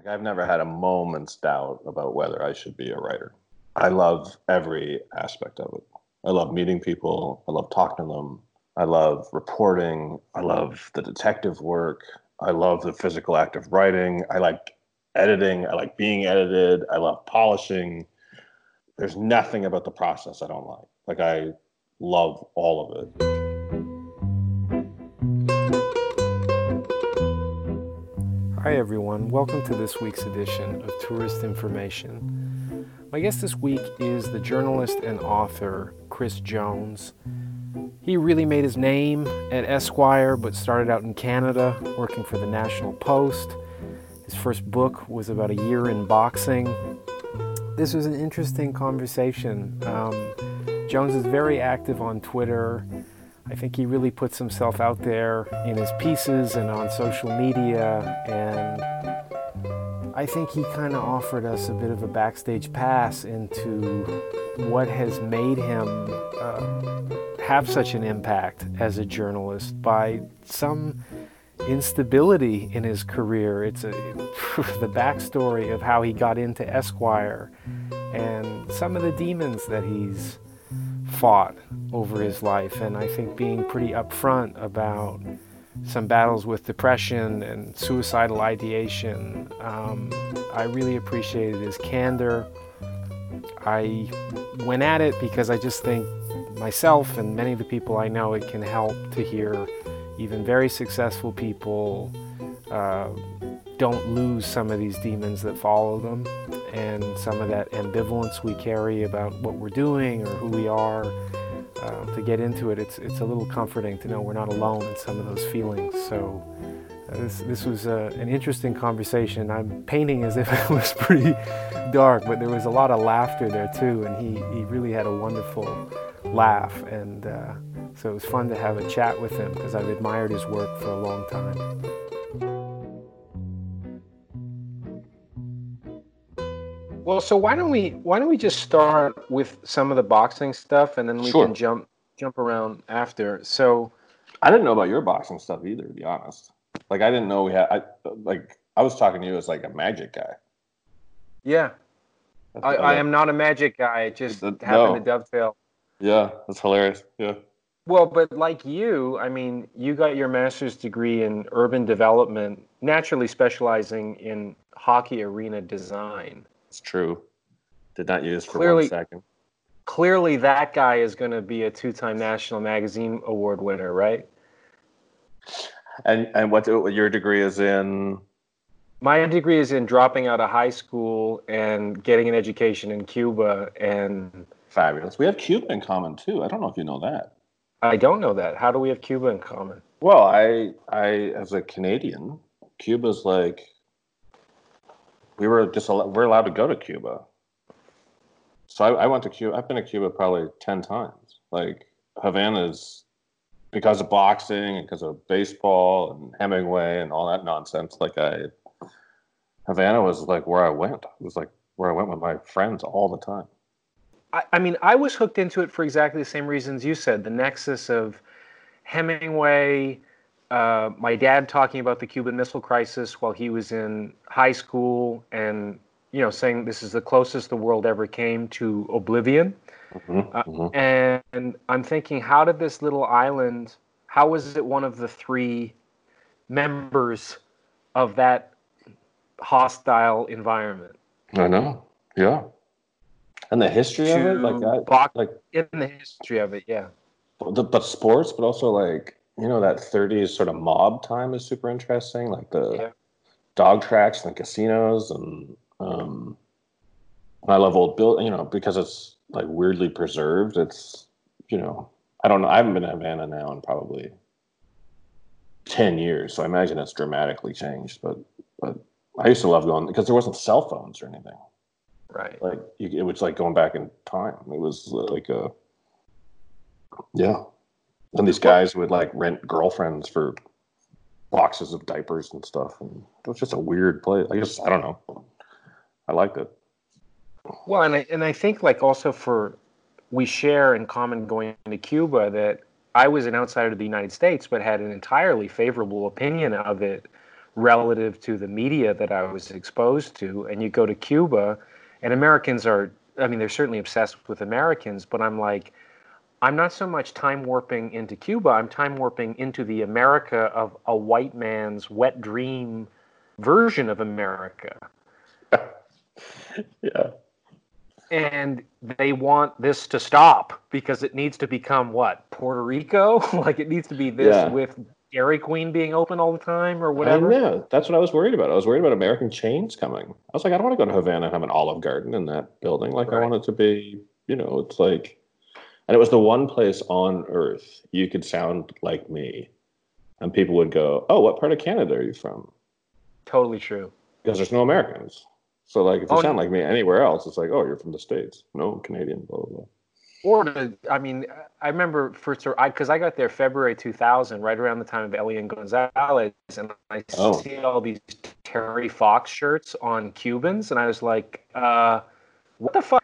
Like I've never had a moment's doubt about whether I should be a writer. I love every aspect of it. I love meeting people. I love talking to them. I love reporting. I love the detective work. I love the physical act of writing. I like editing. I like being edited. I love polishing. There's nothing about the process I don't like. Like I love all of it. Hi, everyone. Welcome to this week's edition of Tourist Information. My guest this week is the journalist and author Chris Jones. He really made his name at Esquire, but started out in Canada working for the National Post. His first book was about a year in boxing. This was an interesting conversation. Um, Jones is very active on Twitter I think he really puts himself out there in his pieces and on social media, and I think he kind of offered us a bit of a backstage pass into what has made him uh, have such an impact as a journalist by some instability in his career. It's a, the backstory of how he got into Esquire and some of the demons that he's fought over his life, and I think being pretty upfront about some battles with depression and suicidal ideation. Um, I really appreciated his candor. I went at it because I just think myself and many of the people I know, it can help to hear even very successful people uh, don't lose some of these demons that follow them and some of that ambivalence we carry about what we're doing or who we are. Uh, to get into it, it's it's a little comforting to know we're not alone in some of those feelings. So. Uh, this, this was uh, an interesting conversation. I'm painting as if it was pretty dark, but there was a lot of laughter there too, and he, he really had a wonderful laugh. And uh, so it was fun to have a chat with him because I've admired his work for a long time. Well, so why don't we why don't we just start with some of the boxing stuff, and then we sure. can jump jump around after. So, I didn't know about your boxing stuff either, to be honest. Like, I didn't know we had. I like I was talking to you as like a magic guy. Yeah, I, I, am not a magic guy. It just happened no. to dovetail. Yeah, that's hilarious. Yeah. Well, but like you, I mean, you got your master's degree in urban development, naturally specializing in hockey arena design. It's true. Did not use for clearly, one second. Clearly, that guy is going to be a two-time National Magazine Award winner, right? And and what your degree is in? My degree is in dropping out of high school and getting an education in Cuba and. Fabulous. We have Cuba in common too. I don't know if you know that. I don't know that. How do we have Cuba in common? Well, I I as a Canadian, Cuba's like we were just we're allowed to go to Cuba. So I, I went to Cuba. I've been to Cuba probably ten times. Like Havana's because of boxing and because of baseball and Hemingway and all that nonsense. Like I, Havana was like where I went. It was like where I went with my friends all the time. I, I mean, I was hooked into it for exactly the same reasons you said. The nexus of Hemingway, uh, my dad talking about the Cuban Missile Crisis while he was in high school, and you know, saying this is the closest the world ever came to oblivion. Mm-hmm, uh, mm-hmm. And I'm thinking, how did this little island? How was it one of the three members of that hostile environment? I know. Yeah. And the history of it, like that, like in the history of it, yeah. But, but sports, but also like you know that 30s sort of mob time is super interesting like the yeah. dog tracks and casinos and um i love old build you know because it's like weirdly preserved it's you know i don't know i haven't been to havana now in probably 10 years so i imagine it's dramatically changed but but i used to love going because there wasn't cell phones or anything right like you, it was like going back in time it was uh, like a yeah and these guys would like rent girlfriends for boxes of diapers and stuff. And it was just a weird place. I guess I don't know. I liked it. Well, and I and I think like also for we share in common going to Cuba that I was an outsider to the United States, but had an entirely favorable opinion of it relative to the media that I was exposed to. And you go to Cuba, and Americans are, I mean, they're certainly obsessed with Americans, but I'm like, I'm not so much time warping into Cuba, I'm time warping into the America of a white man's wet dream version of America. yeah. And they want this to stop because it needs to become what? Puerto Rico? like it needs to be this yeah. with Dairy Queen being open all the time or whatever? Yeah, that's what I was worried about. I was worried about American chains coming. I was like, I don't want to go to Havana and have an Olive Garden in that building. Like, right. I want it to be, you know, it's like, and it was the one place on earth you could sound like me. And people would go, Oh, what part of Canada are you from? Totally true. Because there's no Americans. So, like, if you oh, sound like me anywhere else, it's like, Oh, you're from the States. No, Canadian, blah, blah, blah or to, I mean, I remember first, I because I got there February 2000, right around the time of Elian Gonzalez, and I oh. see all these Terry Fox shirts on Cubans, and I was like, uh, what the fuck?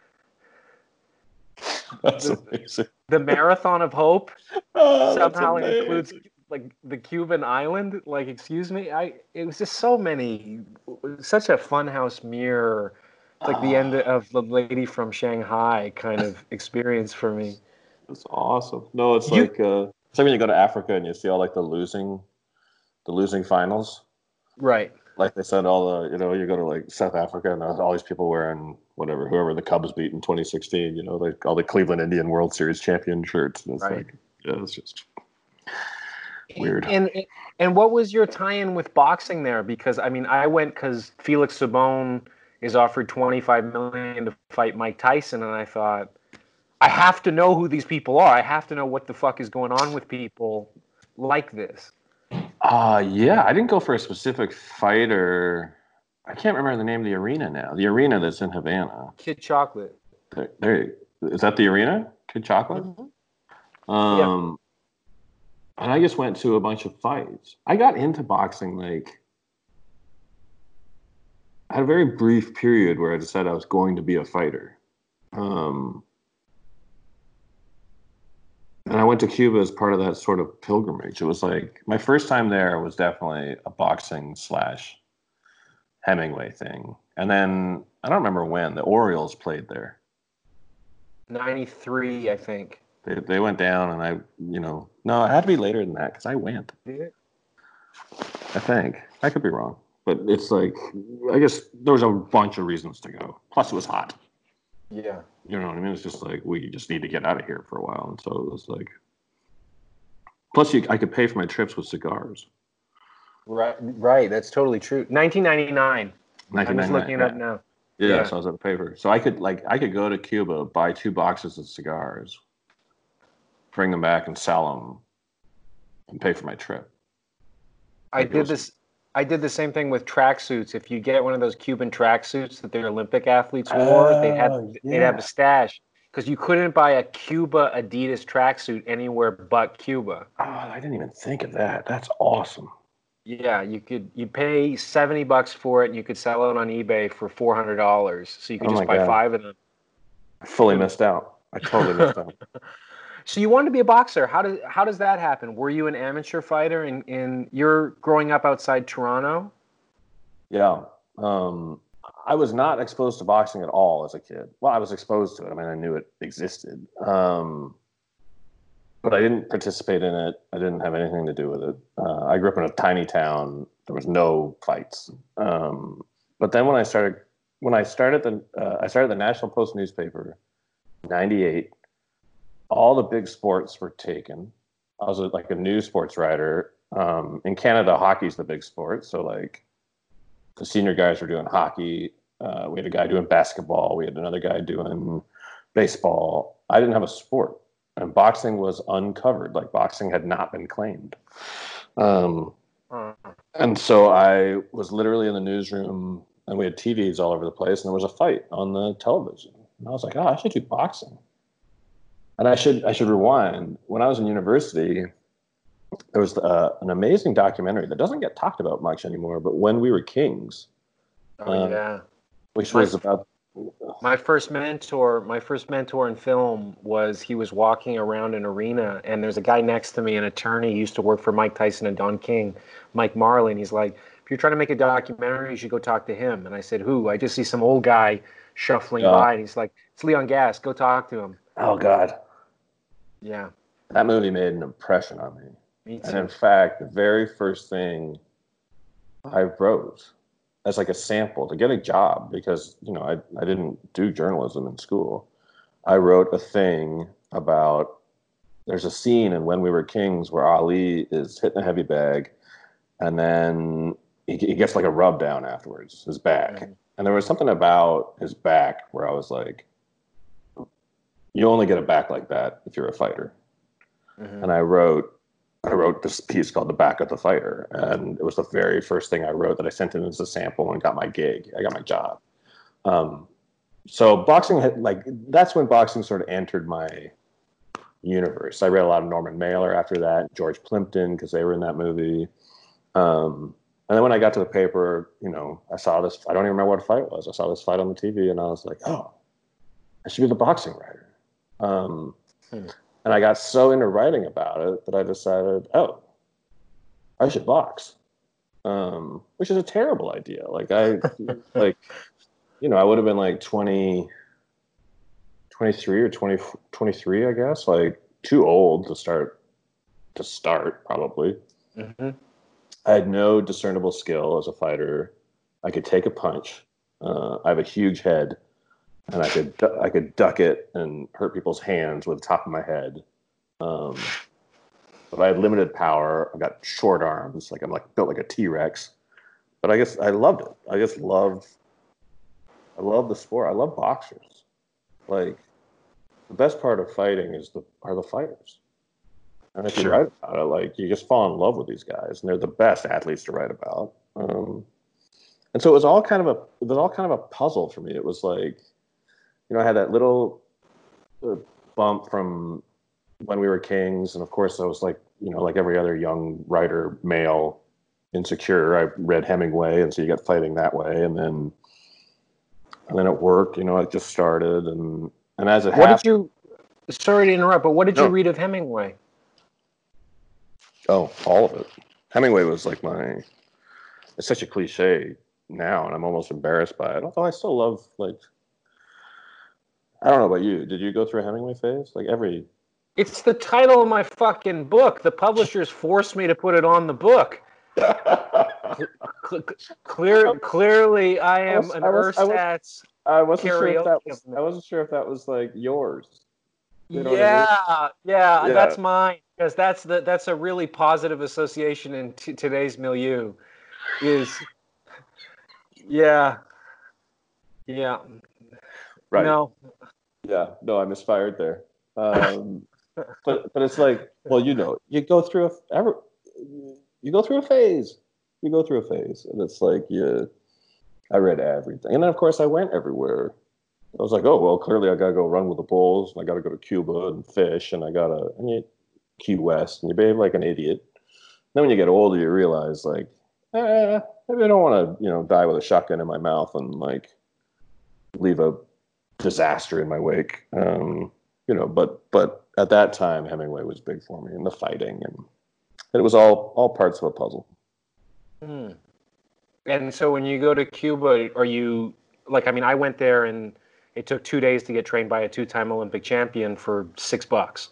That's the, amazing. The Marathon of Hope oh, somehow includes like the Cuban island. Like, excuse me, I it was just so many, such a funhouse mirror it's like the end of the lady from Shanghai kind of experience for me. It's awesome. No, it's you, like uh, it's like when you go to Africa and you see all like the losing, the losing finals. Right. Like they said, all the you know you go to like South Africa and all these people wearing whatever whoever the Cubs beat in 2016. You know, like all the Cleveland Indian World Series champion shirts. And it's right. like yeah, it's just weird. And, and and what was your tie-in with boxing there? Because I mean, I went because Felix Savon is offered 25 million to fight Mike Tyson, and I thought, I have to know who these people are. I have to know what the fuck is going on with people like this. Uh yeah, I didn't go for a specific fighter. I can't remember the name of the arena now. The arena that's in Havana. Kid Chocolate. There, there is that the arena? Kid Chocolate. Mm-hmm. Um, yeah. and I just went to a bunch of fights. I got into boxing like I had a very brief period where I decided I was going to be a fighter. Um, and I went to Cuba as part of that sort of pilgrimage. It was like my first time there was definitely a boxing slash Hemingway thing. And then I don't remember when the Orioles played there. 93, I think. They, they went down, and I, you know, no, it had to be later than that because I went. I think. I could be wrong. But it's like, I guess there was a bunch of reasons to go. Plus, it was hot. Yeah. You know what I mean? It's just like we just need to get out of here for a while, and so it was like. Plus, you, I could pay for my trips with cigars. Right, right. That's totally true. 1999. I'm just looking it up now. Yeah, yeah, so I was at the paper. So I could like I could go to Cuba, buy two boxes of cigars, bring them back and sell them, and pay for my trip. I did this. I did the same thing with tracksuits. If you get one of those Cuban tracksuits that their Olympic athletes wore, oh, they had yeah. they'd have a stash because you couldn't buy a Cuba Adidas tracksuit anywhere but Cuba. Oh, I didn't even think of that. That's awesome. Yeah, you could you pay seventy bucks for it, and you could sell it on eBay for four hundred dollars. So you could oh just buy God. five of them. I fully missed out. I totally missed out. So you wanted to be a boxer. How does how does that happen? Were you an amateur fighter and in, in you're growing up outside Toronto? Yeah. Um, I was not exposed to boxing at all as a kid. Well, I was exposed to it. I mean, I knew it existed. Um, but I didn't participate in it. I didn't have anything to do with it. Uh, I grew up in a tiny town. There was no fights. Um, but then when I started, when I started the, uh, I started the National Post newspaper, '98 all the big sports were taken. I was like a new sports writer. Um, in Canada, hockey's the big sport. So like the senior guys were doing hockey. Uh, we had a guy doing basketball. We had another guy doing baseball. I didn't have a sport, and boxing was uncovered. Like boxing had not been claimed. Um, and so I was literally in the newsroom, and we had TVs all over the place, and there was a fight on the television. And I was like, oh, I should do boxing. And I should I should rewind. When I was in university, there was uh, an amazing documentary that doesn't get talked about much anymore. But when we were kings, oh um, yeah, which my, was about my first mentor. My first mentor in film was he was walking around an arena, and there's a guy next to me, an attorney, he used to work for Mike Tyson and Don King, Mike Marley, and he's like, if you're trying to make a documentary, you should go talk to him. And I said, who? I just see some old guy shuffling by, and he's like, it's Leon Gast. Go talk to him. Oh God. Yeah. That movie made an impression on me. Me too. And in fact, the very first thing I wrote as like a sample to get a job because you know I I didn't do journalism in school. I wrote a thing about there's a scene in When We Were Kings where Ali is hitting a heavy bag, and then he, he gets like a rub down afterwards, his back. Mhm. And there was something about his back where I was like, you only get a back like that if you're a fighter. Mhm. And I wrote I wrote this piece called The Back of the Fighter. And it was the very first thing I wrote that I sent in as a sample and got my gig. I got my job. Um, so boxing had like that's when boxing sort of entered my universe. I read a lot of Norman Mailer after that, George Plimpton because they were in that movie. Um, and then when I got to the paper, you know, I saw this. I don't even remember what a fight was. I saw this fight on the TV, and I was like, "Oh, I should be the boxing writer." Um, Hmm. And I got so into writing about it that I decided, "Oh, I should box," um, which is a terrible idea. Like I, like, you know, I would have been like 20, 23 or 20, 23, I guess, like too old to start to start probably. Mhm. I had no discernible skill as a fighter. I could take a punch. Uh, I have a huge head, and I could I could duck it and hurt people's hands with the top of my head. Um, but I had limited power. I got short arms, like I'm like built like a T Rex. But I guess I loved it. I just loved. I love the sport. I love boxers. Like the best part of fighting is the are the fighters. And if Sure. you write about it, like you just fall in love with these guys, and they're the best athletes to write about. Um, and so it was all kind of a it was all kind of a puzzle for me. It was like, you know, I had that little uh, bump from when we were kings, and of course I was like, you know, like every other young writer, male, insecure. I read Hemingway, and so you got fighting that way, and then and then at work, you know, it just started, and and as it What happened, did you? Sorry to interrupt, but what did No. you read of Hemingway? Oh, all of it. Hemingway was like my. It's such a cliche now, and I'm almost embarrassed by it. Although I still love like. I don't know about you. Did you go through a Hemingway phase? Like every. It's the title of my fucking book. The publishers forced me to put it on the book. Cl- clear, clearly, I am was- an I was- I was- ersatz. I wasn't sure if that was. I wasn't sure if that was like yours. You know what I yeah, yeah, Yeah. that's mine because that's the that's a really positive association in t- today's milieu. Is yeah, yeah. Right. No, Yeah. No, I misfired there. Um, but but it's like, well, you know, you go through a ever, you go through a phase. You go through a phase, and it's like you. I read everything, and then of course I went everywhere. I was like, oh well, clearly I gotta go run with the bulls, and I gotta go to Cuba and fish, and I gotta and you Key West, and you behave like an idiot. Then when you get older, you realize like, eh, maybe I don't want to, you know, die with a shotgun in my mouth and like leave a disaster in my wake. Um, you know, but but at that time, Hemingway was big for me, and the fighting, and it was all all parts of a puzzle. Hmm. And so when you go to Cuba, are you like? I mean, I went there and it took two days to get trained by a two-time Olympic champion for six bucks.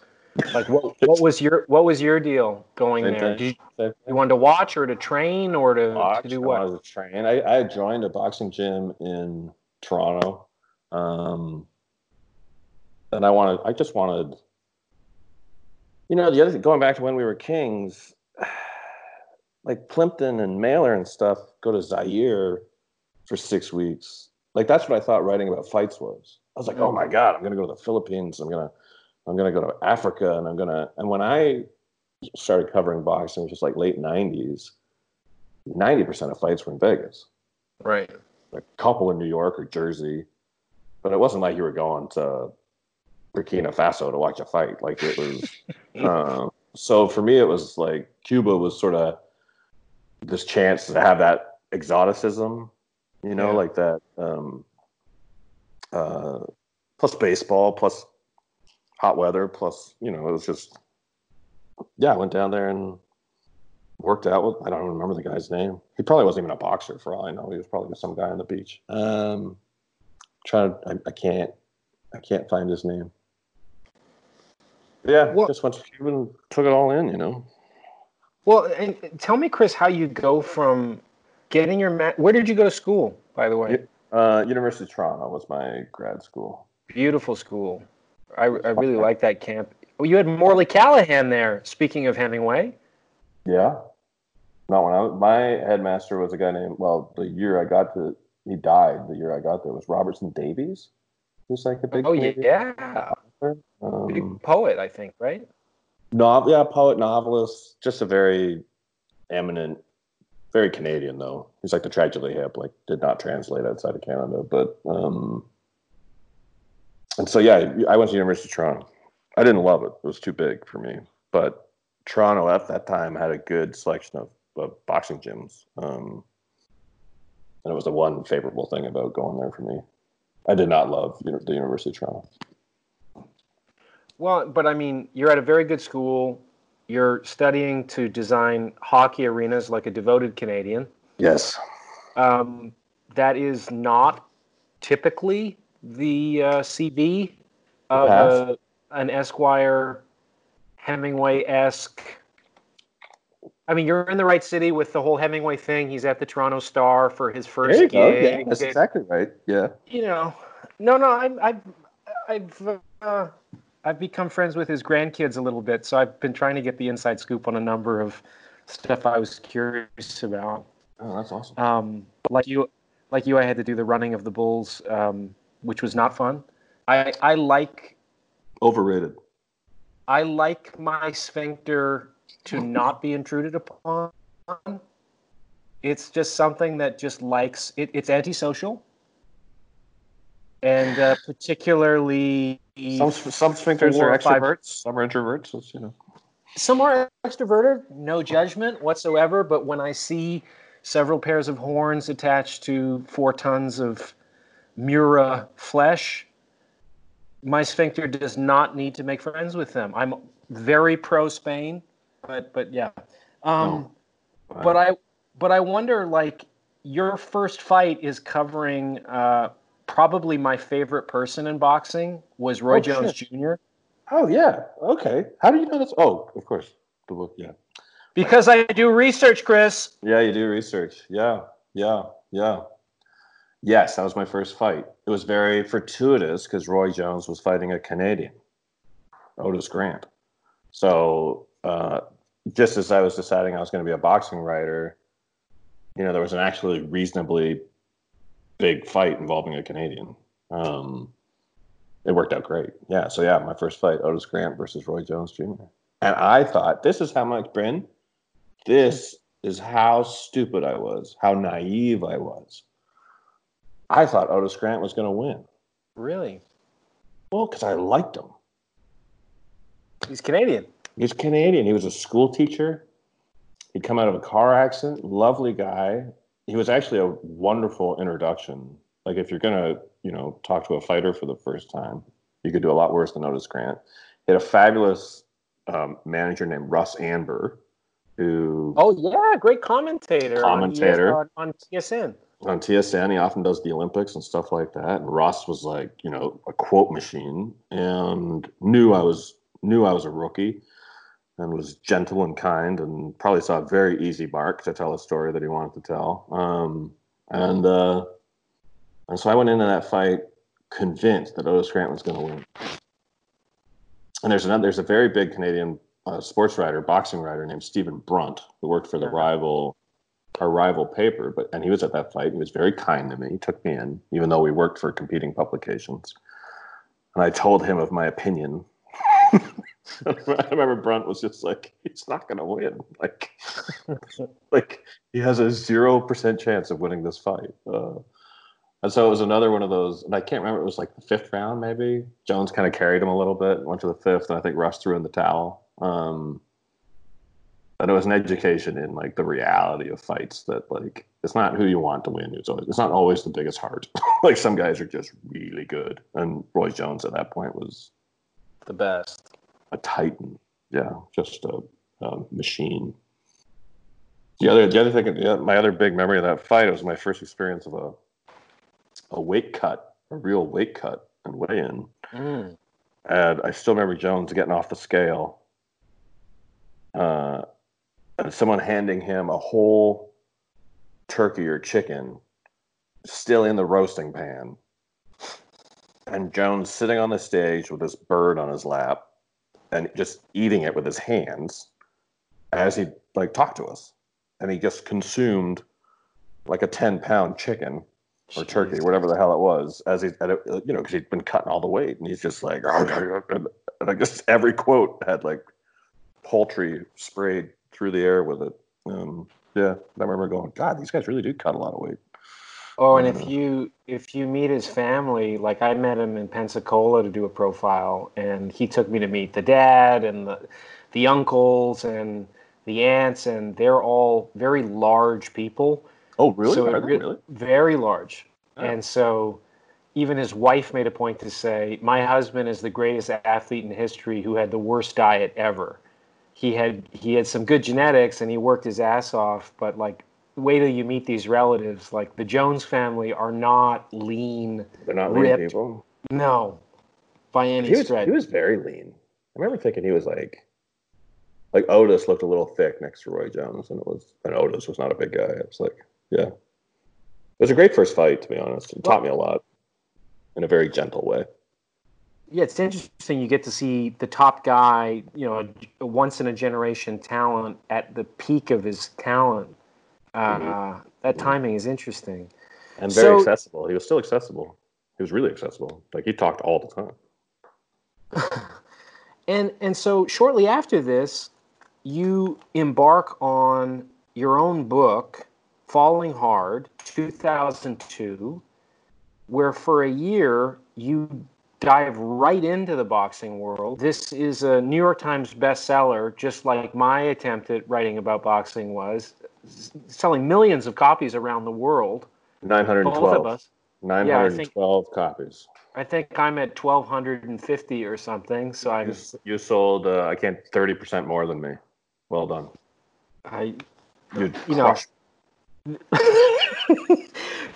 Like, what, what was your what was your deal going Same there? Did you, you wanted to watch or to train or to, Box, to do I what? wanted to train. I, I had joined a boxing gym in Toronto, um, and I wanted. I just wanted. You know, the other thing, going back to when we were kings, like Plimpton and Mailer and stuff go to Zaire for six weeks. Like that's what I thought writing about fights was. I was like, oh my god, I'm gonna go to the Philippines. I'm gonna, I'm gonna go to Africa, and I'm gonna. And when I started covering boxing, which was like late '90s, ninety percent of fights were in Vegas. Right. A couple in New York or Jersey, but it wasn't like you were going to Burkina Faso to watch a fight. Like it was. uh, so for me, it was like Cuba was sort of this chance to have that exoticism, you know, Yeah. like that. Um, uh, plus baseball, plus hot weather, plus you know, it was just yeah. I went down there and worked out with. I don't remember the guy's name. He probably wasn't even a boxer for all I know. He was probably just some guy on the beach. Um, trying. I, I can't. I can't find his name. Yeah, well, just went to Cuba and took it all in. You know. Well, and tell me, Chris, how you go from getting your ma- Where did you go to school, by the way? Uh, University of Toronto was my grad school. Beautiful school. I, I really like that camp. Well, you had Morley Callaghan there. Speaking of Hemingway. Yeah. Not when I was, my headmaster was a guy named, well, the year I got to, he died the year I got there was Robertson Davies. Who's like a big, oh, yeah. Um, big poet, I think, right? No, yeah, poet, novelist, just a very eminent, very Canadian though. He's like the tragically hip, like did not translate outside of Canada, but um, and so yeah, I went to University of Toronto. I didn't love it; it was too big for me. But Toronto at that time had a good selection of, of boxing gyms, um, and it was the one favorable thing about going there for me. I did not love you know, the University of Toronto. Well, but I mean, you're at a very good school. You're studying to design hockey arenas like a devoted Canadian. Yes. Um, that is not typically the uh, CV of a, an Esquire Hemingway esque. I mean, you're in the right city with the whole Hemingway thing. He's at the Toronto Star for his first gig. Go. Yeah, that's exactly right. Yeah. You know, no, no, I, I've, I've, uh, I've become friends with his grandkids a little bit, so I've been trying to get the inside scoop on a number of stuff I was curious about. Oh, that's awesome. Um, like you, like you, I had to do the running of the bulls, um, which was not fun. I I like overrated. I like my sphincter to not be intruded upon. It's just something that just likes it, it's antisocial and uh, particularly some some sphincters are extroverts, some are introverts. you know, some are extroverted, no judgment whatsoever. But when I see several pairs of horns attached to four tons of Miura flesh, my sphincter does not need to make friends with them. I'm very pro Spain, but but yeah. Um, oh. But I but I wonder like your first fight is covering. Uh, probably my favorite person in boxing was Roy oh, Jones shit. Jr. Oh yeah, okay. How do you know this? Oh, of course, the book. Yeah, because I do research, Chris. Yeah, you do research. Yeah, yeah, yeah. Yes, that was my first fight. It was very fortuitous because Roy Jones was fighting a Canadian, Otis Grant. So uh, just as I was deciding I was going to be a boxing writer, you know, there was an actually reasonably big fight involving a Canadian. Um, it worked out great. Yeah. So yeah, my first fight, Otis Grant versus Roy Jones Jr. And I thought, this is how much, Bryn, this is how stupid I was, how naive I was. I thought Otis Grant was going to win. Really? Well, because I liked him. He's Canadian. He's Canadian. He was a school teacher. He'd come out of a car accident. Lovely guy he was actually a wonderful introduction. Like if you're gonna, you know, talk to a fighter for the first time, you could do a lot worse than Otis Grant. He had a fabulous um, manager named Russ Anber, who oh yeah, great commentator, commentator on, on, on TSN. On TSN, he often does the Olympics and stuff like that. And Russ was like, you know, a quote machine, and knew I was knew I was a rookie and was gentle and kind and probably saw a very easy mark to tell a story that he wanted to tell. Um, and uh, and so I went into that fight convinced that Otis Grant was going to win. And there's another, there's a very big Canadian uh, sports writer, boxing writer named Stephen Brunt, who worked for the rival, our rival paper. But and he was at that fight. He was very kind to me. He took me in, even though we worked for competing publications. And I told him of my opinion. I remember Brunt was just like, he's not going to win. Like, like he has a zero percent chance of winning this fight. Uh, and so it was another one of those, and I can't remember. It was like the fifth round, maybe. Jones kind of carried him a little bit, went to the fifth, and I think Russ threw in the towel. Um, but it was an education in like the reality of fights that like it's not who you want to win. It's always it's not always the biggest heart. like some guys are just really good, and Roy Jones at that point was the best a titan. Yeah, just a, a machine. The other, the other thing, yeah, my other big memory of that fight was my first experience of a a weight cut, a real weight cut and weigh in. Mm. And I still remember Jones getting off the scale, uh, and someone handing him a whole turkey or chicken, still in the roasting pan, and Jones sitting on the stage with this bird on his lap, and just eating it with his hands as he like talked to us, and he just consumed like a ten pound chicken or turkey, whatever the hell it was, as he, you know, because he'd been cutting all the weight, and he's just like, and I guess every quote had like poultry sprayed through the air with it. Um, yeah, I remember going, God, these guys really do cut a lot of weight. Oh, and if mm. you if you meet his family, like I met him in Pensacola to do a profile, and he took me to meet the dad and the the uncles and the aunts, and they're all very large people. Oh, really? So re- really? Very large. Oh. And so even his wife made a point to say, My husband is the greatest athlete in history who had the worst diet ever. He had he had some good genetics and he worked his ass off, but like wait till you meet these relatives. Like the Jones family are not lean. They're not ripped. lean people. No, by any he was, stretch. He was very lean. I remember thinking he was like, like Otis looked a little thick next to Roy Jones, and it was, and Otis was not a big guy. It was like, yeah. It was a great first fight, to be honest. It taught me a lot in a very gentle way. Yeah, it's interesting. You get to see the top guy, you know, a, a once in a generation talent at the peak of his talent. Uh, mm-hmm. That timing is interesting. And very so, accessible. He was still accessible. He was really accessible. Like he talked all the time. and and so shortly after this, you embark on your own book Falling Hard, 2002, where for a year you dive right into the boxing world. This is a New York Times bestseller, just like my attempt at writing about boxing was, selling millions of copies around the world. 912. Both of us. 912 yeah, think, copies. I think I'm at 1,250 or something. So I you, you sold, uh, I can't, 30% more than me. Well done. I, you, you know,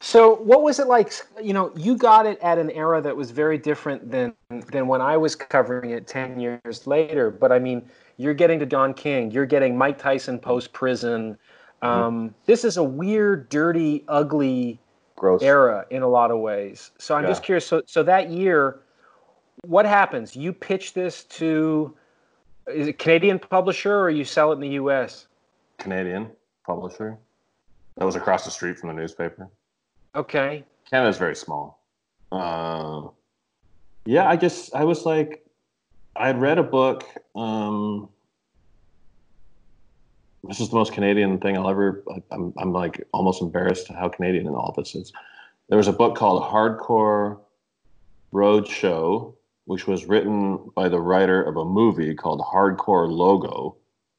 so what was it like you know you got it at an era that was very different than than when i was covering it 10 years later but i mean you're getting to don king you're getting mike tyson post prison um, mm-hmm. this is a weird dirty ugly Gross. era in a lot of ways so i'm yeah. just curious so, so that year what happens you pitch this to is it canadian publisher or you sell it in the us canadian publisher that was across the street from the newspaper. Okay. Canada's very small. Uh, yeah, I just I was like, I had read a book. Um, this is the most Canadian thing I'll ever. I'm I'm like almost embarrassed how Canadian in all this is. There was a book called Hardcore Road Show, which was written by the writer of a movie called Hardcore Logo,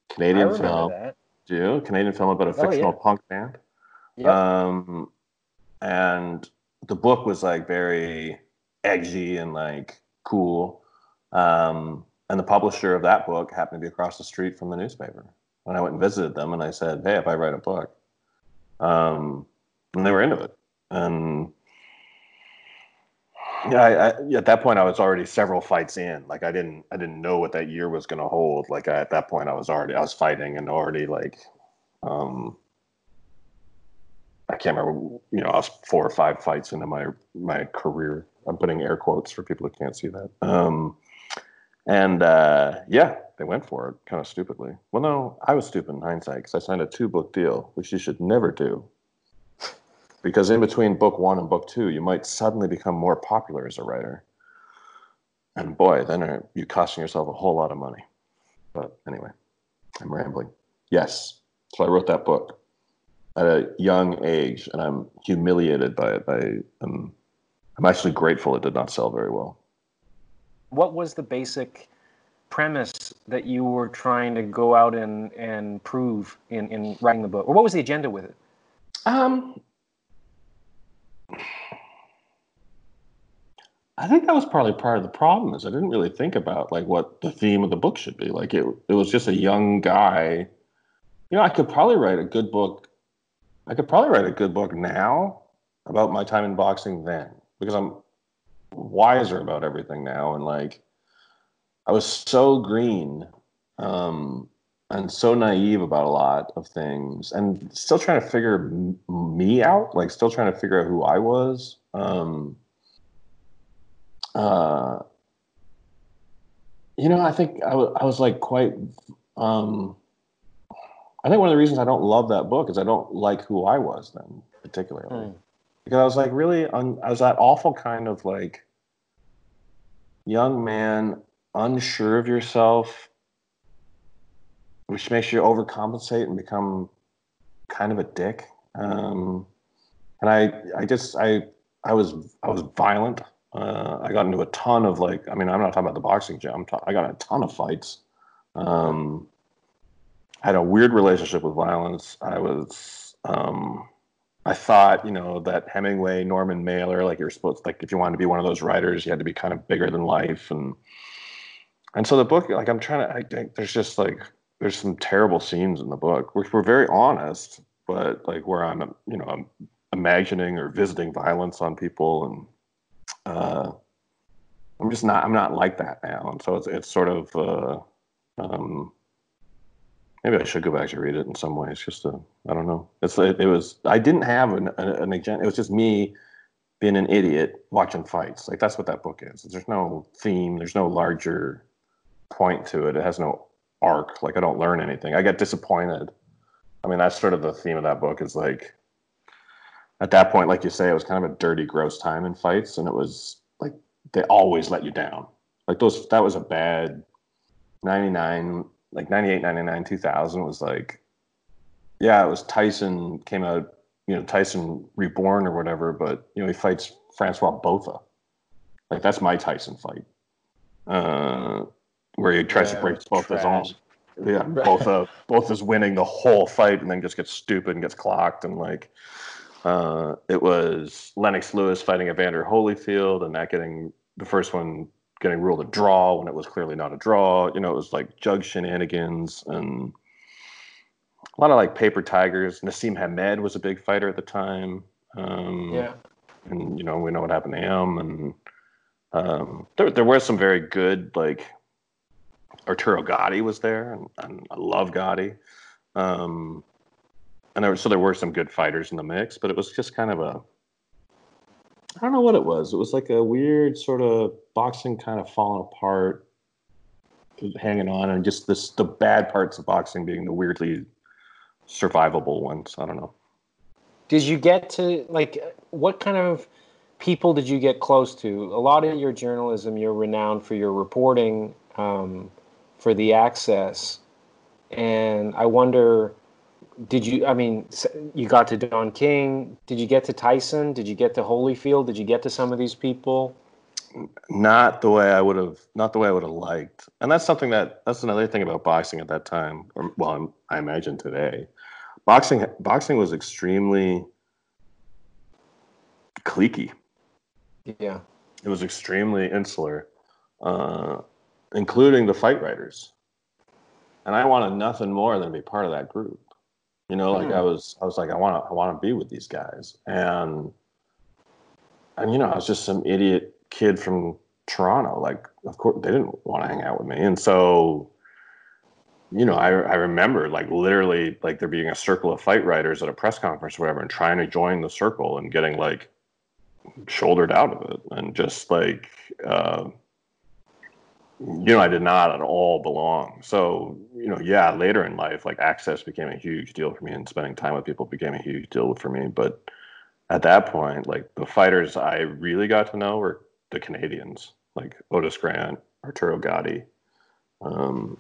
Canadian film. That. Do you? Canadian film about a fictional oh, yeah. punk band. Um, and the book was like very edgy and like cool. Um, and the publisher of that book happened to be across the street from the newspaper. And I went and visited them and I said, Hey, if I write a book, um, and they were into it. And yeah, I, I, at that point I was already several fights in. Like I didn't, I didn't know what that year was going to hold. Like I, at that point I was already, I was fighting and already like, um, I can't remember, you know, I was four or five fights into my my career. I'm putting air quotes for people who can't see that. Um, and uh, yeah, they went for it kind of stupidly. Well, no, I was stupid in hindsight because I signed a two book deal, which you should never do. Because in between book one and book two, you might suddenly become more popular as a writer. And boy, then you're costing yourself a whole lot of money. But anyway, I'm rambling. Yes, so I wrote that book at a young age, and I'm humiliated by it. By um, I'm actually grateful it did not sell very well. What was the basic premise that you were trying to go out and, and prove in, in writing the book, or what was the agenda with it? Um, I think that was probably part of the problem. Is I didn't really think about like what the theme of the book should be. Like it, it was just a young guy You know, I could probably write a good book. I could probably write a good book now about my time in boxing then because I'm wiser about everything now and like I was so green um, and so naive about a lot of things and still trying to figure m- me out like still trying to figure out who I was um, uh, you know I think I, w- I was like quite um, I think one of the reasons I don't love that book is I don't like who I was then particularly. Mm because I was like really un- I was that awful kind of like young man unsure of yourself which makes you overcompensate and become kind of a dick. Um, and I I just I I was I was violent. Uh, I got into a ton of like I mean I'm not talking about the boxing gym. Ta- I got a ton of fights. Um, I had a weird relationship with violence. I was um, I thought, you know, that Hemingway, Norman Mailer, like you're supposed, like if you wanted to be one of those writers, you had to be kind of bigger than life, and and so the book, like I'm trying to, I think there's just like there's some terrible scenes in the book, which were very honest, but like where I'm, you know, I'm imagining or visiting violence on people, and uh, I'm just not, I'm not like that now, and so it's it's sort of. Uh, um, maybe I should go back to read it in some ways. Just to, I don't know. It's it, it was I didn't have an, an, agenda. It was just me being an idiot watching fights. Like that's what that book is. There's no theme. There's no larger point to it. It has no arc. Like I don't learn anything. I get disappointed. I mean, that's sort of the theme of that book. Is like at that point, like you say, it was kind of a dirty, gross time in fights, and it was like they always let you down. Like those, that was a bad 99 like 98, 99, 2000 was like, yeah, it was Tyson came out, you know, Tyson reborn or whatever, but, you know, he fights Francois Botha. Like, that's my Tyson fight. Uh, where he tries yeah, to break both his arms. Yeah, Botha uh, Botha's winning the whole fight and then just gets stupid and gets clocked and like uh, it was Lennox Lewis fighting Evander Holyfield and that getting the first one getting ruled a draw when it was clearly not a draw. You know, it was like jug shenanigans and a lot of like paper tigers. Naseem Hamed was a big fighter at the time. Um, yeah. And, you know, we know what happened to him. And um, there, there were some very good, like, Arturo Gatti was there, and, and I love Gatti. Um, and there, so there were some good fighters in the mix, but it was just kind of a I don't know what it was. It was like a weird sort of boxing kind of falling apart, hanging on, and just this the bad parts of boxing being the weirdly survivable ones. I don't know. Did you get to like what kind of people did you get close to? A lot of your journalism, you're renowned for your reporting um, for the Access, and I wonder did you i mean you got to don king. Did you get to tyson? Did you get to holyfield? Did you get to some of these people? Not the way i would have not the way i would have liked. And that's something that that's another thing about boxing at that time or well i imagine today. Boxing boxing was extremely cliquey. Yeah. It was extremely insular uh, including the fight writers. And i wanted nothing more than to be part of that group you know, like. I was, I was like, I want to, I want to be with these guys, and and you know, I was just some idiot kid from Toronto. Like, of course, they didn't want to hang out with me, and so, you know, I I remember like literally like there being a circle of fight writers at a press conference or whatever, and trying to join the circle and getting like shouldered out of it, and just like. Uh, you know, I did not at all belong. So, you know, yeah, later in life, like access became a huge deal for me and spending time with people became a huge deal for me. But at that point, like the fighters I really got to know were the Canadians, like Otis Grant, Arturo Gatti, um,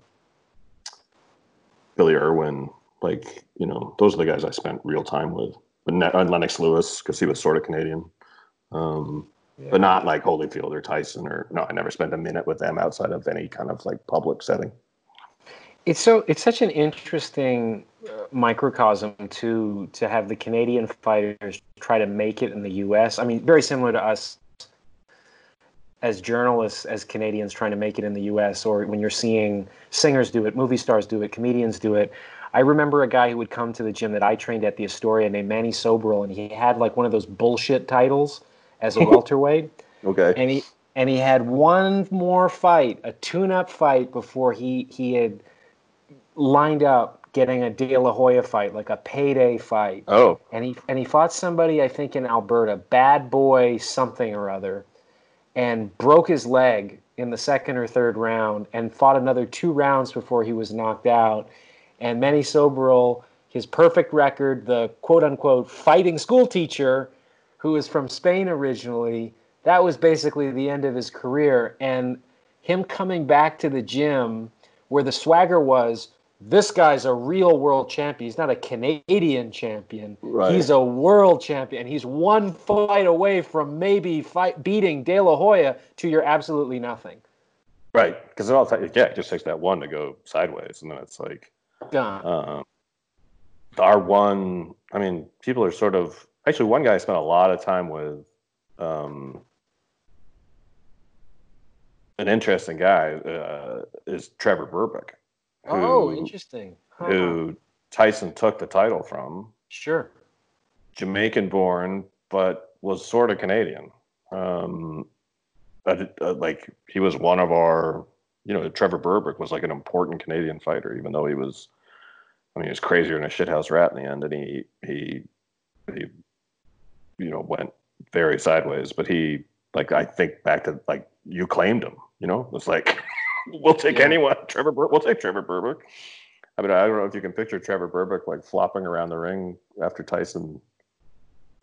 Billy Irwin. Like, you know, those are the guys I spent real time with. But uh, Lennox Lewis, because he was sort of Canadian. Um, yeah. but not like Holyfield or Tyson or no. I never spent a minute with them outside of any kind of like public setting. It's so it's such an interesting uh, microcosm to to have the Canadian fighters try to make it in the U.S. I mean, very similar to us as journalists, as Canadians trying to make it in the U.S. Or when you're seeing singers do it, movie stars do it, comedians do it. I remember a guy who would come to the gym that I trained at the Astoria named Manny Sobral, and he had like one of those bullshit titles as a welterweight. okay. And he and he had one more fight, a tune-up fight, before he he had lined up getting a De La Hoya fight, like a payday fight. Oh. And he and he fought somebody I think in Alberta, Bad Boy something or other, and broke his leg in the second or third round, and fought another two rounds before he was knocked out. And Manny Sobral, his perfect record, the quote unquote fighting school teacher, who is from Spain originally, that was basically the end of his career. And him coming back to the gym where the swagger was this guy's a real world champion. He's not a Canadian champion. Right. He's a world champion. He's one fight away from maybe fight beating De La Hoya to your absolutely nothing. Right, because it all yeah, it just takes that one to go sideways, and then it's like, Gone. uh, our one. I mean, people are sort of actually one guy I spent a lot of time with. Um, an interesting guy uh, is Trevor Berbick. oh, who- interesting. Huh. Who Tyson took the title from. Sure. Jamaican born, but was sort of Canadian. Um, uh, uh, like he was one of our, you know, Trevor Berbick was like an important Canadian fighter, even though he was, I mean, he was crazier than a shithouse rat in the end, and he he he, you know, went very sideways. But he, like, I think back to like you claimed him, you know, it's like we'll take Yeah. anyone, Trevor. Bur- we'll take Trevor Berbick. I mean, I don't know if you can picture Trevor Berbick like flopping around the ring after Tyson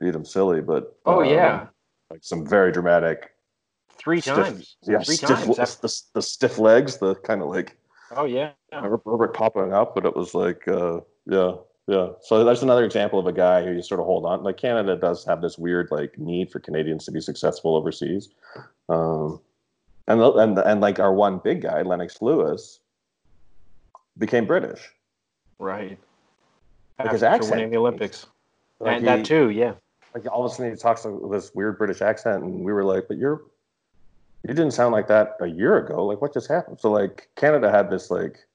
beat him silly, but Oh um, yeah. like some very dramatic Three stiff, times. yeah, Three stiff, times. the, the, the stiff legs, the kind of like Oh yeah. Trevor Berbick popping up, but it was like, uh, yeah, yeah. So that's another example of a guy who you sort of hold on. Like Canada does have this weird like need for Canadians to be successful overseas, um, and the- and and like our one big guy, Lennox Lewis, became British. Right. Like his accent winning the Olympics. Like and he- that too, yeah. like all of a sudden he talks with this weird British accent, and we were like, "But you're, you didn't sound like that a year ago. Like, what just happened?" So like Canada had this like,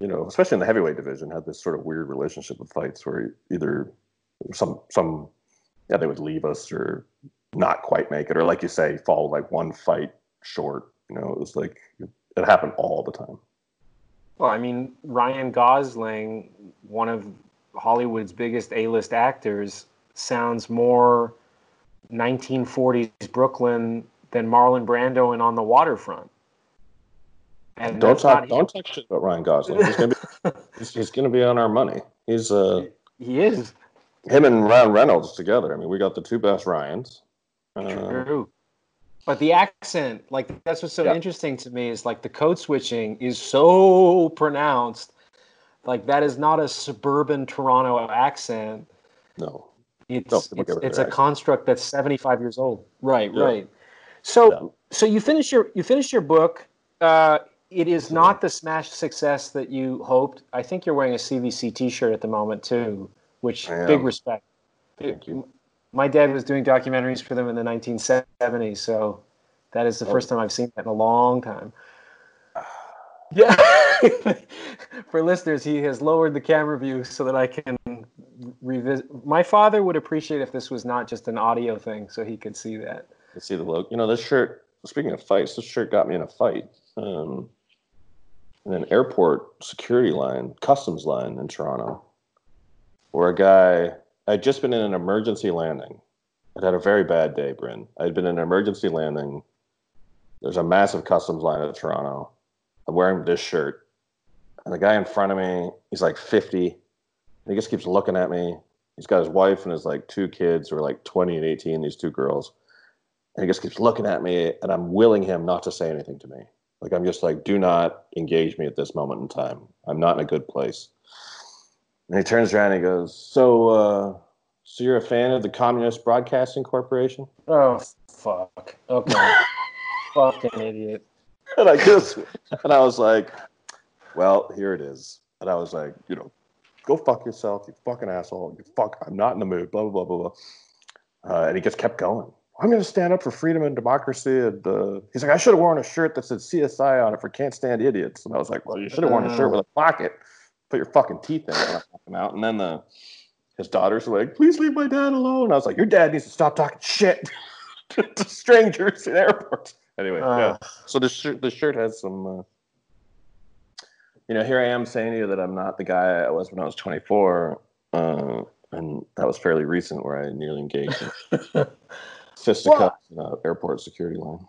you know, especially in the heavyweight division, had this sort of weird relationship with fights where either some some yeah they would leave us or not quite make it, or like you say, fall like one fight short. You know, it was like it happened all the time. Well, I mean, Ryan Gosling, one of Hollywood's biggest A-list actors, sounds more 1940s Brooklyn than Marlon Brando in On the Waterfront. And don't talk don't talk shit about Ryan Gosling. He's gonna be he's, he's gonna be on our money. He's uh. He is him and Ryan Reynolds together. I mean, we got the two best Ryans. Uh, true. But the accent, like that's what's so Yeah. interesting to me is like the code switching is so pronounced. Like that is not a suburban Toronto accent. no, It's No, it's, it's a accent. construct that's 75 years old. Right, Yeah. right. So Yeah. so you finish your you finished your book. Uh, it is not the smash success that you hoped. I think you're wearing a CBC T-shirt at the moment too, which big respect. Thank you. My dad was doing documentaries for them in the 1970s, so that is the Oh. first time I've seen that in a long time. Yeah. For listeners, he has lowered the camera view so that I can revisit. My father would appreciate if this was not just an audio thing, so he could see that. Let's see the logo. You know, this shirt. Speaking of fights, this shirt got me in a fight um, in an airport security line, customs line in Toronto, where a guy. I'd just been in an emergency landing. I'd had a very bad day, Bryn. I'd been in an emergency landing. There's a massive customs line in Toronto. I'm wearing this shirt. And the guy in front of me, he's like 50. And he just keeps looking at me. He's got his wife and his like two kids who are like 20 and 18, these two girls. And he just keeps looking at me, and I'm willing him not to say anything to me. Like, I'm just like, do not engage me at this moment in time. I'm not in a good place. And he turns around and he goes, So, uh, so you're a fan of the Communist Broadcasting Corporation? Oh, fuck. Okay. Fucking idiot. And I just, and I was like, well, here it is. And I was like, you know, go fuck yourself, you fucking asshole. You fuck, I'm not in the mood, blah, blah, blah, blah, blah. Uh, and he just kept going. I'm going to stand up for freedom and democracy. And uh, he's like, I should have worn a shirt that said CSI on it for Can't Stand Idiots. And I was like, well, you should have worn a shirt with a pocket. put your fucking teeth in it. And out. And then the his daughters were like, please leave my dad alone. And I was like, your dad needs to stop talking shit to strangers in airports. Anyway, uh, yeah. So the shirt, the shirt has some. Uh, you know, here I am saying to you that I'm not the guy I was when I was 24, uh, and that was fairly recent, where I nearly engaged fisticuffs well, airport security line.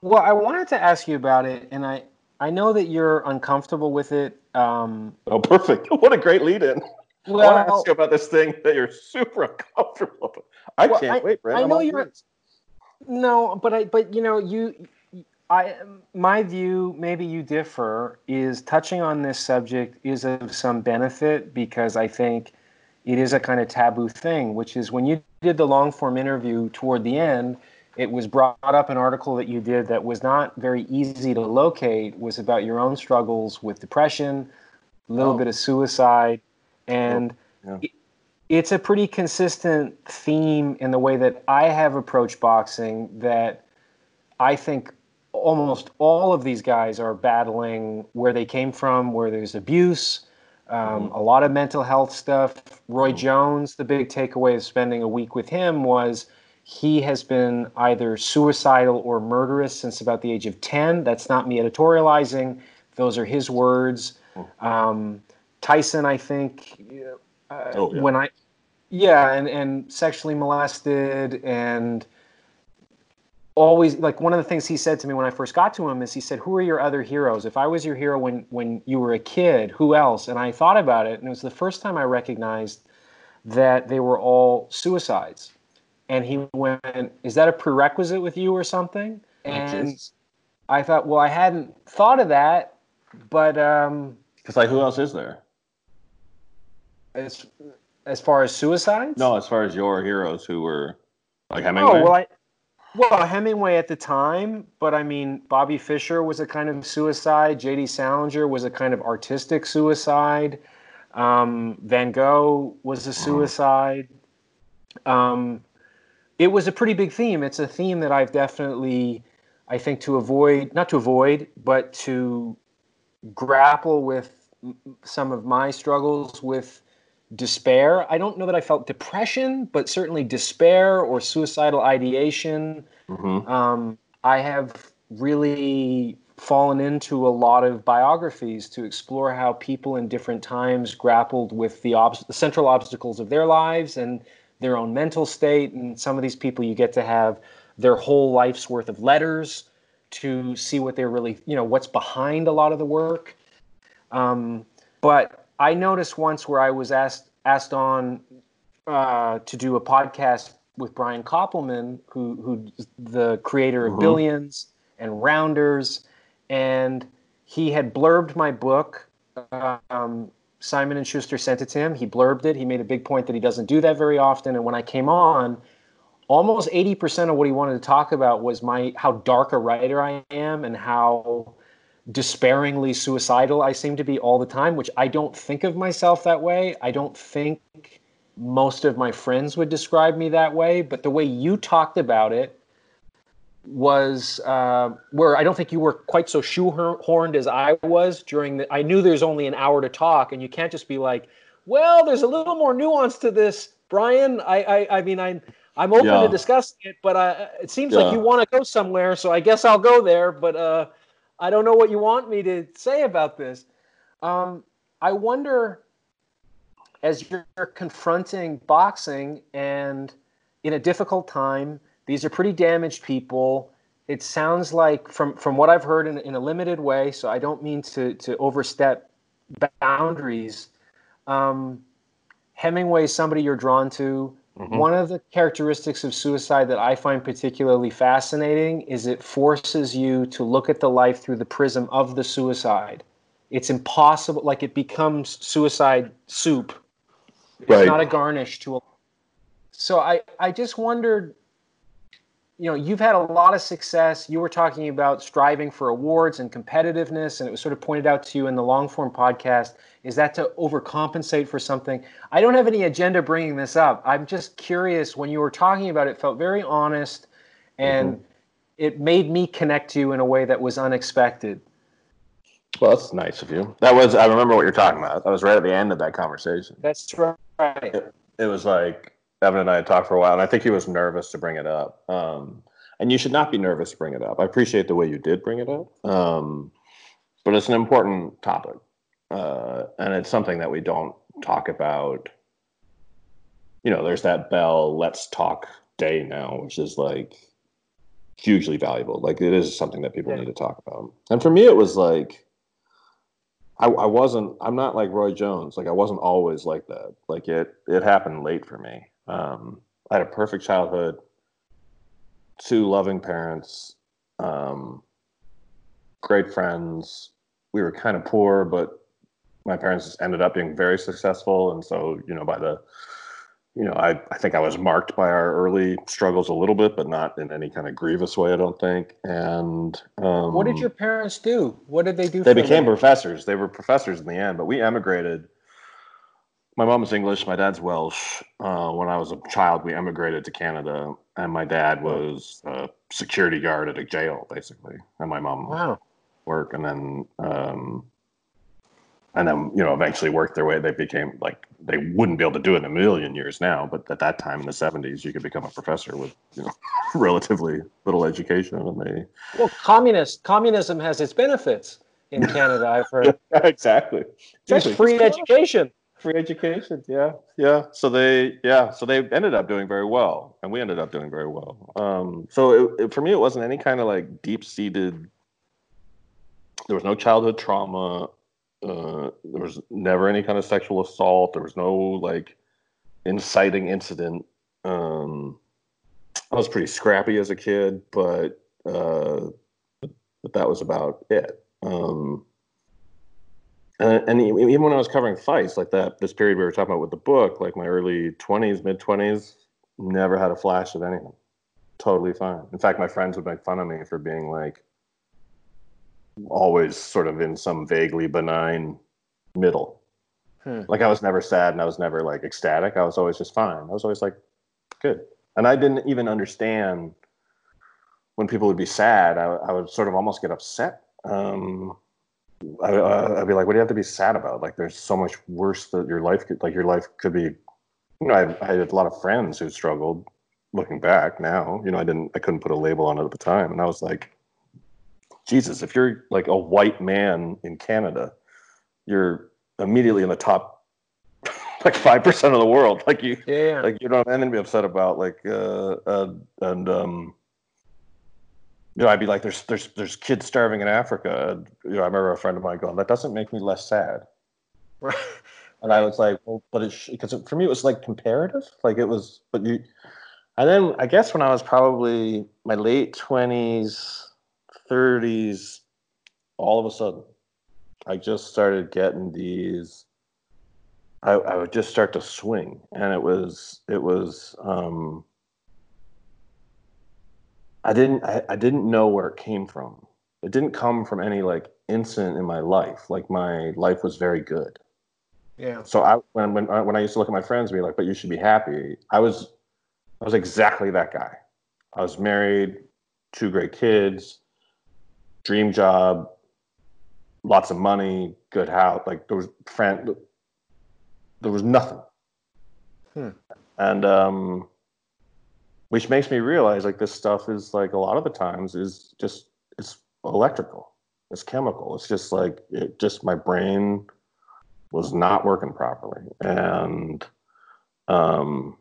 Well, I wanted to ask you about it, and I I know that you're uncomfortable with it. Um, oh, perfect! What a great lead-in. Well, I want to ask you about this thing that you're super uncomfortable. With. I well, can't I, wait, Brent. I know you're. No, but I but you know you I my view maybe you differ is touching on this subject is of some benefit because I think it is a kind of taboo thing, which is when you did the long form interview toward the end, it was brought up an article that you did that was not very easy to locate was about your own struggles with depression, a little oh. bit of suicide, and oh. yeah. it, it's a pretty consistent theme in the way that I have approached boxing that I think almost all of these guys are battling where they came from, where there's abuse, um, mm-hmm. a lot of mental health stuff. Roy mm-hmm. Jones, the big takeaway of spending a week with him was he has been either suicidal or murderous since about the age of 10. That's not me editorializing, those are his words. Mm-hmm. Um, Tyson, I think, uh, oh, yeah. when I yeah, and and sexually molested and always like one of the things he said to me when I first got to him is he said, "Who are your other heroes? If I was your hero when when you were a kid, who else?" And I thought about it, and it was the first time I recognized that they were all suicides. And he went, "Is that a prerequisite with you or something?" And I thought, well, I hadn't thought of that, but um, because like, who else is there? It's as far as suicides? No, as far as your heroes who were like Hemingway. Oh well, I, well Hemingway at the time, but I mean Bobby Fischer was a kind of suicide. J.D. Salinger was a kind of artistic suicide. Um, Van Gogh was a mm-hmm. suicide. Um, it was a pretty big theme. It's a theme that I've definitely, I think, to avoid, not to avoid, but to grapple with some of my struggles with despair. I don't know that I felt depression, but certainly despair or suicidal ideation. Mm-hmm. Um, I have really fallen into a lot of biographies to explore how people in different times grappled with the, ob- the central obstacles of their lives and their own mental state. And some of these people, you get to have their whole life's worth of letters to see what they're really, you know, what's behind a lot of the work. Um, but I noticed once where I was asked asked on uh, to do a podcast with Brian Koppelman, who who's the creator of mm-hmm. Billions and Rounders, and he had blurbed my book. Um, Simon and Schuster sent it to him. He blurbed it. He made a big point that he doesn't do that very often. And when I came on, almost 80% of what he wanted to talk about was my how dark a writer I am and how despairingly suicidal I seem to be all the time, which I don't think of myself that way. I don't think most of my friends would describe me that way, but the way you talked about it was uh, where I don't think you were quite so shoehorned as I was during the. I knew there's only an hour to talk, and you can't just be like, "Well, there's a little more nuance to this, Brian." I, I, I mean, I'm I'm open yeah. to discussing it, but uh, it seems yeah. like you want to go somewhere, so I guess I'll go there. But uh, I don't know what you want me to say about this. Um, I wonder, as you're confronting boxing and in a difficult time, these are pretty damaged people. It sounds like, from from what I've heard in, in a limited way, so I don't mean to to overstep boundaries. Um, Hemingway is somebody you're drawn to. Mm-hmm. One of the characteristics of suicide that I find particularly fascinating is it forces you to look at the life through the prism of the suicide. It's impossible, like it becomes suicide soup. It's right. not a garnish to a. So I, I just wondered, you know, you've had a lot of success. You were talking about striving for awards and competitiveness, and it was sort of pointed out to you in the long form podcast is that to overcompensate for something? I don't have any agenda bringing this up. I'm just curious. When you were talking about it, it felt very honest, and mm-hmm. it made me connect to you in a way that was unexpected. Well, that's nice of you. That was I remember what you're talking about. That was right at the end of that conversation. That's right. It, it was like Evan and I had talked for a while, and I think he was nervous to bring it up. Um, and you should not be nervous to bring it up. I appreciate the way you did bring it up, um, but it's an important topic, uh, and it's something that we don't talk about. You know, there's that Bell Let's Talk Day now, which is like hugely valuable. Like it is something that people yeah. need to talk about. And for me, it was like I, I wasn't. I'm not like Roy Jones. Like I wasn't always like that. Like it. It happened late for me. Um, I had a perfect childhood, two loving parents, um, great friends. We were kind of poor, but my parents ended up being very successful. And so, you know, by the you know, I, I think I was marked by our early struggles a little bit, but not in any kind of grievous way, I don't think. And um, what did your parents do? What did they do? They became professors. They were professors in the end, but we emigrated. My mom's English, my dad's Welsh. Uh, when I was a child, we emigrated to Canada, and my dad was a security guard at a jail, basically. And my mom wow. work, and then um, and then you know eventually worked their way they became like they wouldn't be able to do it in a million years now but at that time in the 70s you could become a professor with you know relatively little education and they well communist communism has its benefits in canada i've heard exactly exactly free education free education yeah yeah so they yeah so they ended up doing very well and we ended up doing very well um, so it, it, for me it wasn't any kind of like deep seated there was no childhood trauma uh, there was never any kind of sexual assault. There was no like inciting incident. Um, I was pretty scrappy as a kid, but uh, but that was about it. Um, and, and, even when I was covering fights, like that, this period we were talking about with the book, like my early twenties, mid twenties, never had a flash of anything. Totally fine. In fact, my friends would make fun of me for being like, always sort of in some vaguely benign middle. Hmm. Like I was never sad and I was never like ecstatic. I was always just fine. I was always like good. And I didn't even understand when people would be sad. I, I would sort of almost get upset. Um, I, would be like, "What do you have to be sad about? Like, there's so much worse that your life could, like, your life could be." You know, I, I had a lot of friends who struggled. Looking back now, you know, I didn't, I couldn't put a label on it at the time, and I was like, Jesus, if you're like a white man in Canada, you're immediately in the top like five percent of the world. Like you, yeah, like you don't have anything to be upset about. Like, uh, uh, and um, you know, I'd be like, there's there's there's kids starving in Africa. You know, I remember a friend of mine going, that doesn't make me less sad. Right. And I was like, well, but it's because for me it was like comparative. Like it was, but you, and then I guess when I was probably my late twenties 30s, all of a sudden, I just started getting these. I, I would just start to swing, and it was it was. Um, I didn't I, I didn't know where it came from. It didn't come from any like incident in my life. Like my life was very good. Yeah. So I when when when I used to look at my friends and be like, "But you should be happy," I was I was exactly that guy. I was married, two great kids dream job, lots of money, good house. Like there was friend, there was nothing. Hmm. And um, which makes me realize like this stuff is like a lot of the times is just it's electrical, it's chemical. It's just like it just my brain was not working properly, and um,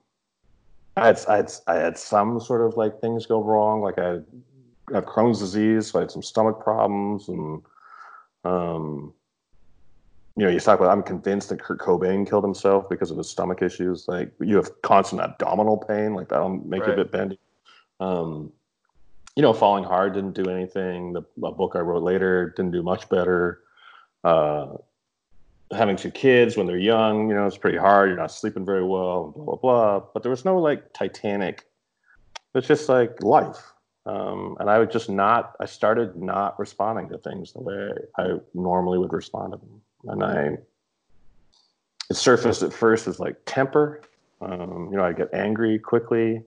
I had, I had I had some sort of like things go wrong. Like I had Crohn's disease, so I had some stomach problems, and um, you know, you talk about. I'm convinced that Kurt Cobain killed himself because of his stomach issues. Like you have constant abdominal pain, like that'll make right. you a bit bendy. Um, you know, falling hard didn't do anything. The book I wrote later didn't do much better. Uh, having two kids when they're young, you know, it's pretty hard. You're not sleeping very well, blah blah blah. But there was no like Titanic. It's just like life. Um, and I would just not, I started not responding to things the way I normally would respond to them. And I, it surfaced at first as like temper. Um, you know, I'd get angry quickly.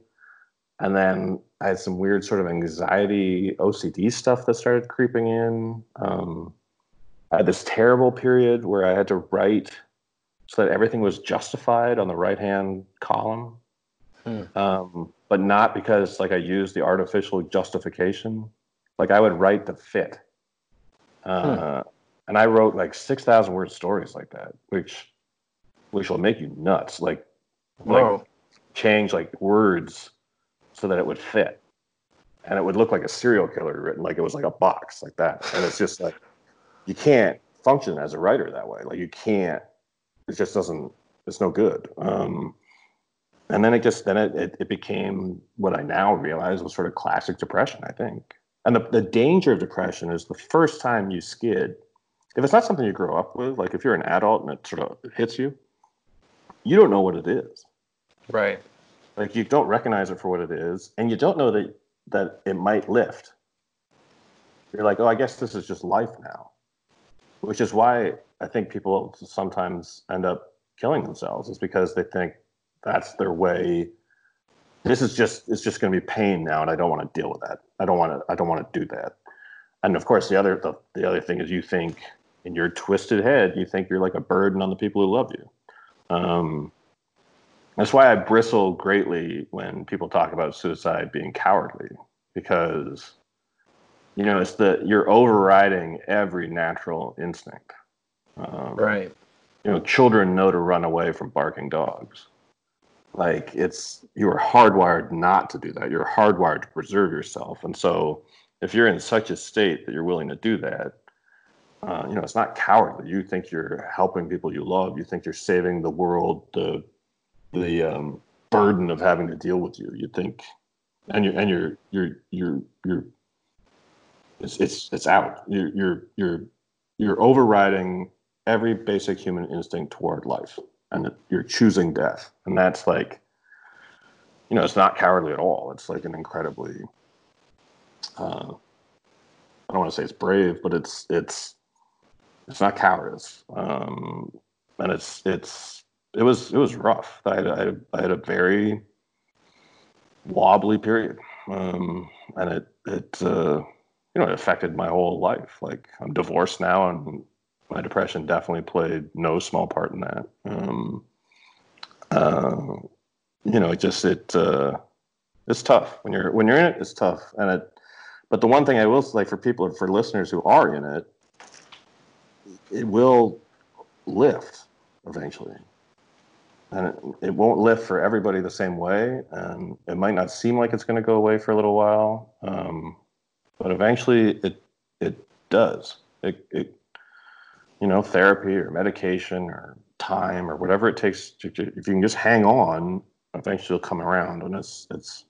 And then I had some weird sort of anxiety, OCD stuff that started creeping in. Um, I had this terrible period where I had to write so that everything was justified on the right hand column. Hmm. Um, but not because like I used the artificial justification. Like I would write the fit. Uh, hmm. And I wrote like 6,000 word stories like that, which which will make you nuts. Like, Whoa. like change like words so that it would fit. And it would look like a serial killer written, like it was like a box like that. And it's just like, you can't function as a writer that way. Like you can't, it just doesn't, it's no good. Um, and then it just, then it, it, it became what I now realize was sort of classic depression, I think. And the, the danger of depression is the first time you skid, if it's not something you grow up with, like if you're an adult and it sort of hits you, you don't know what it is. Right. Like you don't recognize it for what it is, and you don't know that that it might lift. You're like, oh, I guess this is just life now, which is why I think people sometimes end up killing themselves, is because they think that's their way. This is just it's just going to be pain now, and I don't want to deal with that. I don't want to. I don't want to do that. And of course, the other the, the other thing is you think in your twisted head, you think you're like a burden on the people who love you. Um, that's why I bristle greatly when people talk about suicide being cowardly, because you know it's the you're overriding every natural instinct. Um, right. You know, children know to run away from barking dogs. Like it's you are hardwired not to do that. You're hardwired to preserve yourself, and so if you're in such a state that you're willing to do that, uh, you know, it's not cowardly. You think you're helping people you love. You think you're saving the world the the um, burden of having to deal with you. You think, and you're and you're you're you're you're it's it's it's out. You're you're you're you're overriding every basic human instinct toward life, and you're choosing death. And that's like, you know, it's not cowardly at all. It's like an incredibly uh, I don't want to say it's brave, but it's it's it's not cowardice, um, and it's it's it was it was rough. I had, I I had a very wobbly period, um, and it it uh, you know it affected my whole life. Like I'm divorced now, and my depression definitely played no small part in that. Um, uh, you know, it just it uh, it's tough when you're when you're in it. It's tough, and it. But the one thing I will say for people for listeners who are in it, it will lift eventually. And it, it won't lift for everybody the same way. And it might not seem like it's going to go away for a little while. Um, but eventually it, it does. It, it, you know, therapy or medication or time or whatever it takes to, to, if you can just hang on, eventually it'll come around. And it's, it's,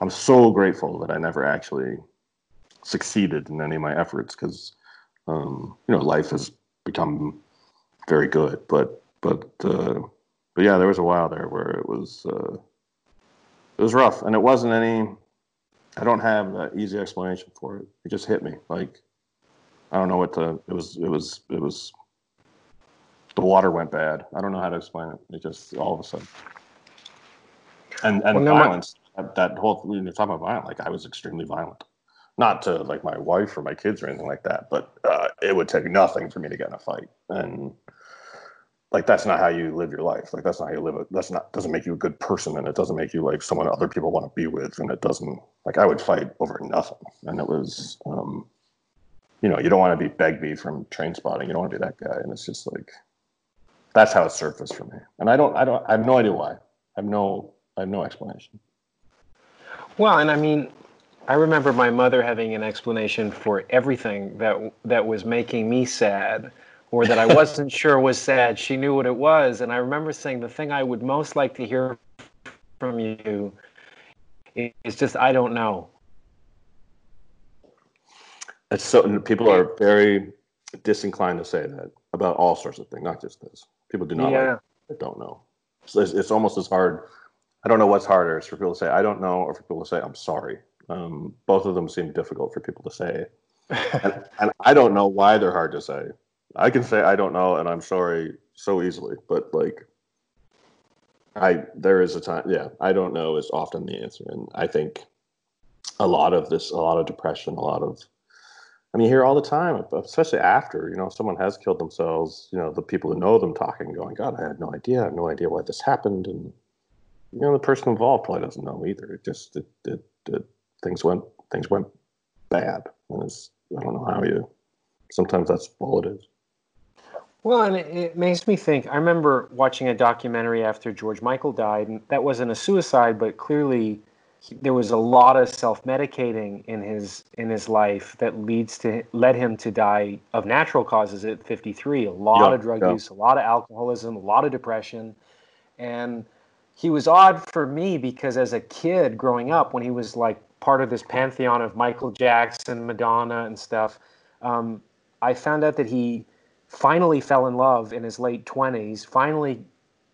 I'm so grateful that I never actually succeeded in any of my efforts because, um, you know, life has become very good. But but uh, but yeah, there was a while there where it was uh, it was rough, and it wasn't any. I don't have an easy explanation for it. It just hit me like I don't know what to. It was it was it was. The water went bad. I don't know how to explain it. It just all of a sudden. And and well, violence. My... That, that whole you're talking about violence, like I was extremely violent not to like my wife or my kids or anything like that, but uh, it would take nothing for me to get in a fight. And like that's not how you live your life. Like that's not how you live it. That's not doesn't make you a good person, and it doesn't make you like someone other people want to be with. And it doesn't like I would fight over nothing. And it was, um, you know, you don't want to be Begbie from Trainspotting. You don't want to be that guy. And it's just like that's how it surfaced for me. And I don't, I don't, I have no idea why. I have no, I have no explanation. Well, and I mean, I remember my mother having an explanation for everything that that was making me sad or that I wasn't sure was sad. She knew what it was, and I remember saying the thing I would most like to hear from you is just I don't know. It's so people are very disinclined to say that about all sorts of things, not just this. People do not yeah. like, don't know. So it's, it's almost as hard. I don't know what's harder. It's for people to say I don't know, or for people to say I'm sorry. Um, both of them seem difficult for people to say. and, and, I don't know why they're hard to say. I can say I don't know and I'm sorry so easily, but like I there is a time yeah, I don't know is often the answer. And I think a lot of this, a lot of depression, a lot of I mean, you hear all the time, especially after you know someone has killed themselves. You know, the people who know them talking, going, "God, I had no idea. I have no idea why this happened." And you know, the person involved probably doesn't know either. It just it, it, it things went things went bad, and it's I don't know how you. Sometimes that's all it is. Well, and it, it, makes me think. I remember watching a documentary after George Michael died, and that wasn't a suicide, but clearly there was a lot of self-medicating in his in his life that leads to led him to die of natural causes at 53. A lot yeah, of drug yeah. use, a lot of alcoholism, a lot of depression, and he was odd for me because as a kid growing up, when he was like part of this pantheon of Michael Jackson, Madonna, and stuff, um, I found out that he finally fell in love in his late 20s, finally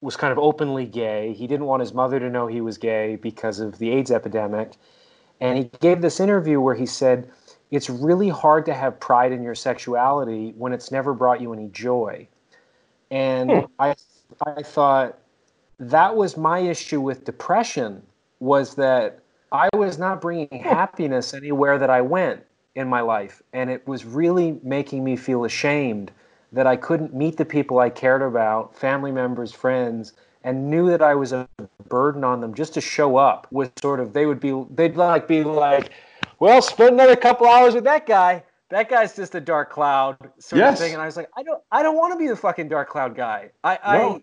was kind of openly gay. He didn't want his mother to know he was gay because of the AIDS epidemic. And he gave this interview where he said, It's really hard to have pride in your sexuality when it's never brought you any joy. And hmm. I, I thought that was my issue with depression was that I was not bringing hmm. happiness anywhere that I went in my life. And it was really making me feel ashamed that I couldn't meet the people I cared about, family members, friends, and knew that I was a burden on them just to show up with sort of they would be they'd like be like, well, spend another couple hours with that guy. That guy's just a dark cloud sort yes. of thing. And I was like, I don't I don't want to be the fucking dark cloud guy. I no, I,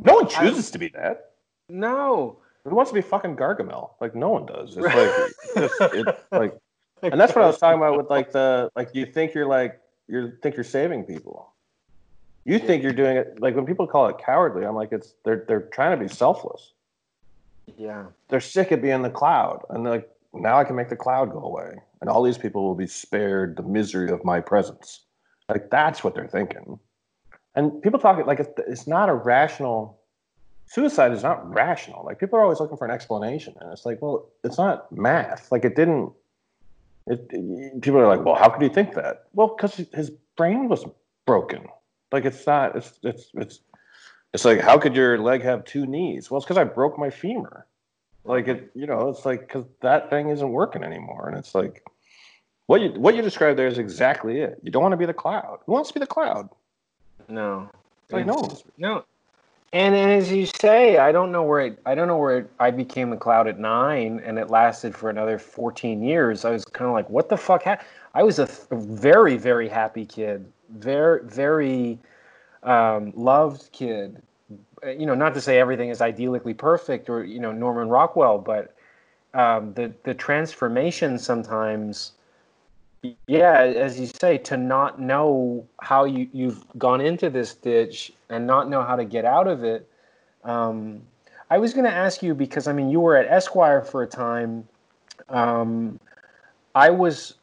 no one chooses I, to be that. No. Who wants to be fucking Gargamel? Like no one does. It's like it's like and that's what I was talking about with like the like you think you're like you think you're saving people. You think you're doing it like when people call it cowardly i'm like it's they're they're trying to be selfless. Yeah. They're sick of being the cloud. And like now i can make the cloud go away. And all these people will be spared the misery of my presence. Like that's what they're thinking. And people talk like it's, it's not a rational suicide is not rational like people are always looking for an explanation and it's like well it's not math like it didn't it, it people are like well how could he think that well because his brain was broken like it's not. It's it's it's it's like how could your leg have two knees? Well, it's because I broke my femur. Like it, you know, it's like because that thing isn't working anymore, and it's like what you what you described there is exactly it. You don't want to be the cloud. Who wants to be the cloud? No, like no, no. And, and as you say, I don't know where it, I don't know where it, I became a cloud at nine, and it lasted for another fourteen years. I was kind of like, what the fuck? Ha-? I was a, th- a very very happy kid very very um, loved kid. You know, not to say everything is idyllically perfect or you know Norman Rockwell, but um, the the transformation sometimes, yeah, as you say, to not know how you you've gone into this ditch and not know how to get out of it. Um, I was going to ask you because I mean you were at Esquire for a time. Um, I was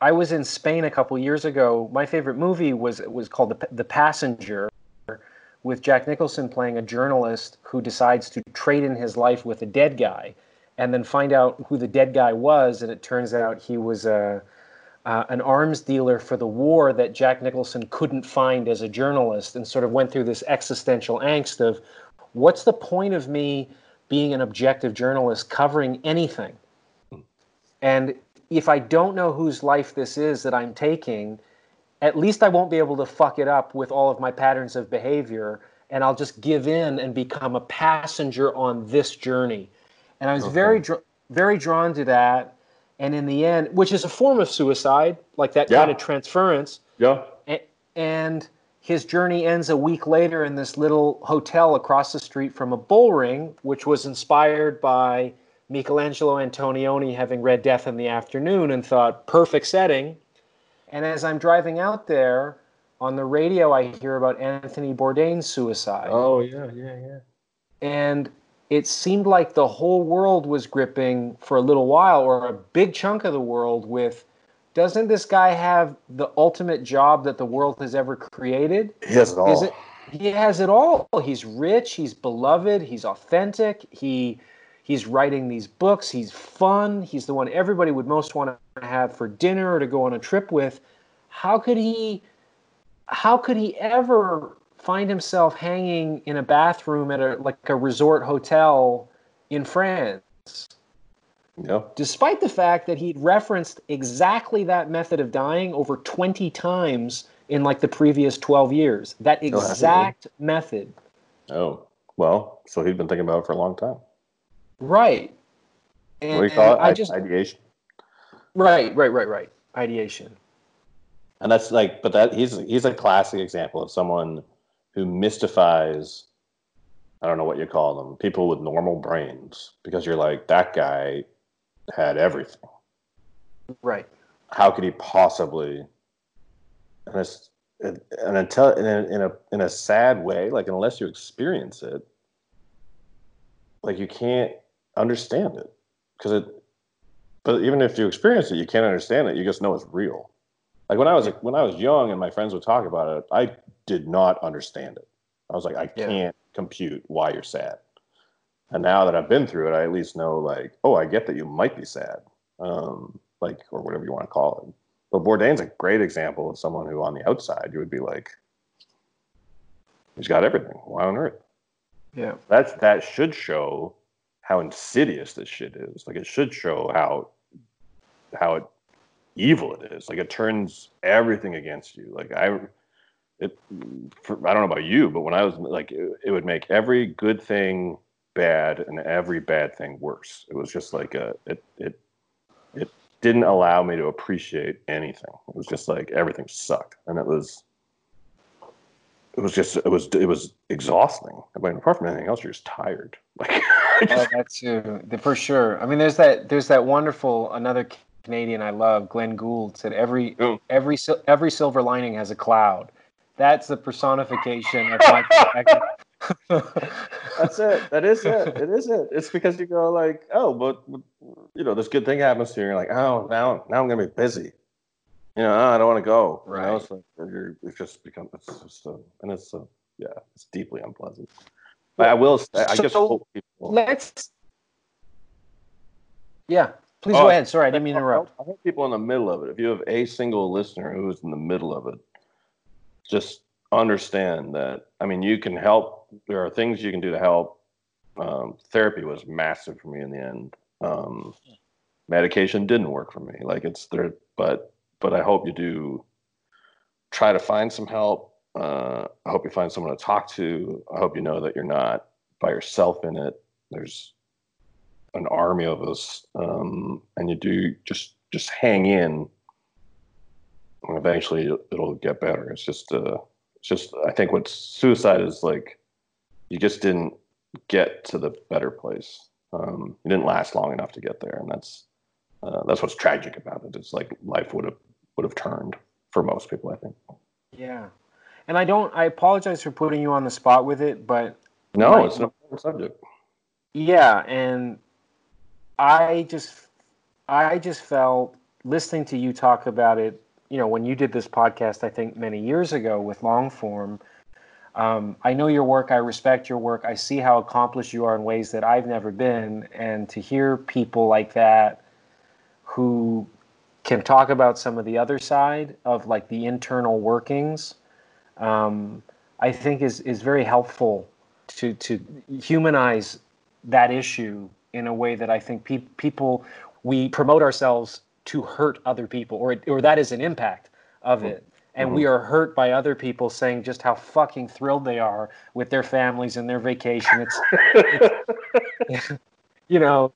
I was in Spain a couple years ago. My favorite movie was was called The, the Passenger, with Jack Nicholson playing a journalist who decides to trade in his life with a dead guy, and then find out who the dead guy was, and it turns out he was a uh, Uh, an arms dealer for the war that Jack Nicholson couldn't find as a journalist, and sort of went through this existential angst of, what's the point of me being an objective journalist covering anything? And if I don't know whose life this is that I'm taking, at least I won't be able to fuck it up with all of my patterns of behavior and I'll just give in and become a passenger on this journey. And I was okay. very very drawn to that and in the end which is a form of suicide like that yeah. kind of transference. Yeah. And his journey ends a week later in this little hotel across the street from a bull ring which was inspired by Michelangelo Antonioni having read Death in the Afternoon and thought, perfect setting. And as I'm driving out there, on the radio, I hear about Anthony Bourdain's suicide. Oh, yeah, yeah, yeah. And it seemed like the whole world was gripping for a little while, or a big chunk of the world, with doesn't this guy have the ultimate job that the world has ever created? He has it all. It, he has it all. He's rich, he's beloved, he's authentic, he He's writing these books. He's fun. He's the one everybody would most want to have for dinner or to go on a trip with. How could he? How could he ever find himself hanging in a bathroom at a like a resort hotel in France? Despite the fact that he'd referenced exactly that method of dying over 20 times in like the previous 12 years. That Oh, exact method. Oh, well, so he'd been thinking about it for a long time. Right. And, What do you call it? I just Ideation. right, right, right, right. Ideation. And that's like, but that he's he's a classic example of someone who mystifies. I don't know what you call them. People with normal brains, because you're like that guy had everything. Right. How could he possibly? And it's and until in a, in a in a sad way, like unless you experience it, like you can't understand it because it. But even if you experience it, you can't understand it. You just know it's real. Like when I was when I was young and my friends would talk about it, I did not understand it. I was like, I Yeah. can't compute why you're sad. And now that I've been through it, I at least know like, oh, I get that you might be sad, um, like or whatever you want to call it. But Bourdain's a great example of someone who, on the outside, you would be like, he's got everything. Why on earth? Yeah. That's that should show how insidious this shit is. Like it should show how how it, evil it is. Like it turns everything against you. Like I, it, for, I don't know about you, but when I was like, it, it would make every good thing bad and every bad thing worse. It was just like a it it it didn't allow me to appreciate anything. It was just like everything sucked, and it was it was just it was it was exhausting. I mean, apart from anything else, you're just tired. Like Oh, that's too, for sure. I mean, there's that there's that wonderful another Canadian I love, Glenn Gould said every Oh. every every silver lining has a cloud. That's the personification of my perspective. That's it. That is it. It is it. It's because you go like, oh, but you know, this good thing happens to you. You're like, oh, now, now I'm gonna be busy. You know, oh, I don't want to go. You know, Right. it's like you're, it's just become, it's just, a, and it's, a, yeah, it's deeply unpleasant. But I will. say- I just So- hope people. Let's. Yeah, please Oh, go ahead. Sorry, I didn't mean to interrupt. I hope people in the middle of it. If you have a single listener who's in the middle of it, just understand that. I mean, you can help. There are things you can do to help. Um, therapy was massive for me in the end. Um, medication didn't work for me. Like it's there, but but I hope you do try to find some help. Uh, I hope you find someone to talk to. I hope you know that you're not by yourself in it. There's an army of us, um, and you do just just hang in. Eventually, it'll, get better. It's just, uh, it's just. I think what suicide is like, you just didn't get to the better place. Um, you didn't last long enough to get there, and that's uh, that's what's tragic about it. It's like life would have would have turned for most people. I think. Yeah, and I don't. I apologize for putting you on the spot with it, but No, Right. it's an important subject. Yeah, and I just I just felt listening to you talk about it, you know, when you did this podcast I think many years ago with long form. Um, I know your work, I respect your work. I see how accomplished you are in ways that I've never been and to hear people like that who can talk about some of the other side of like the internal workings um, I think is is very helpful to to humanize that issue in a way that I think pe- people we promote ourselves to hurt other people, or or that is an impact of mm-hmm. it, and we mm-hmm. are hurt by other people saying just how fucking thrilled they are with their families and their vacation. It's, it's you know,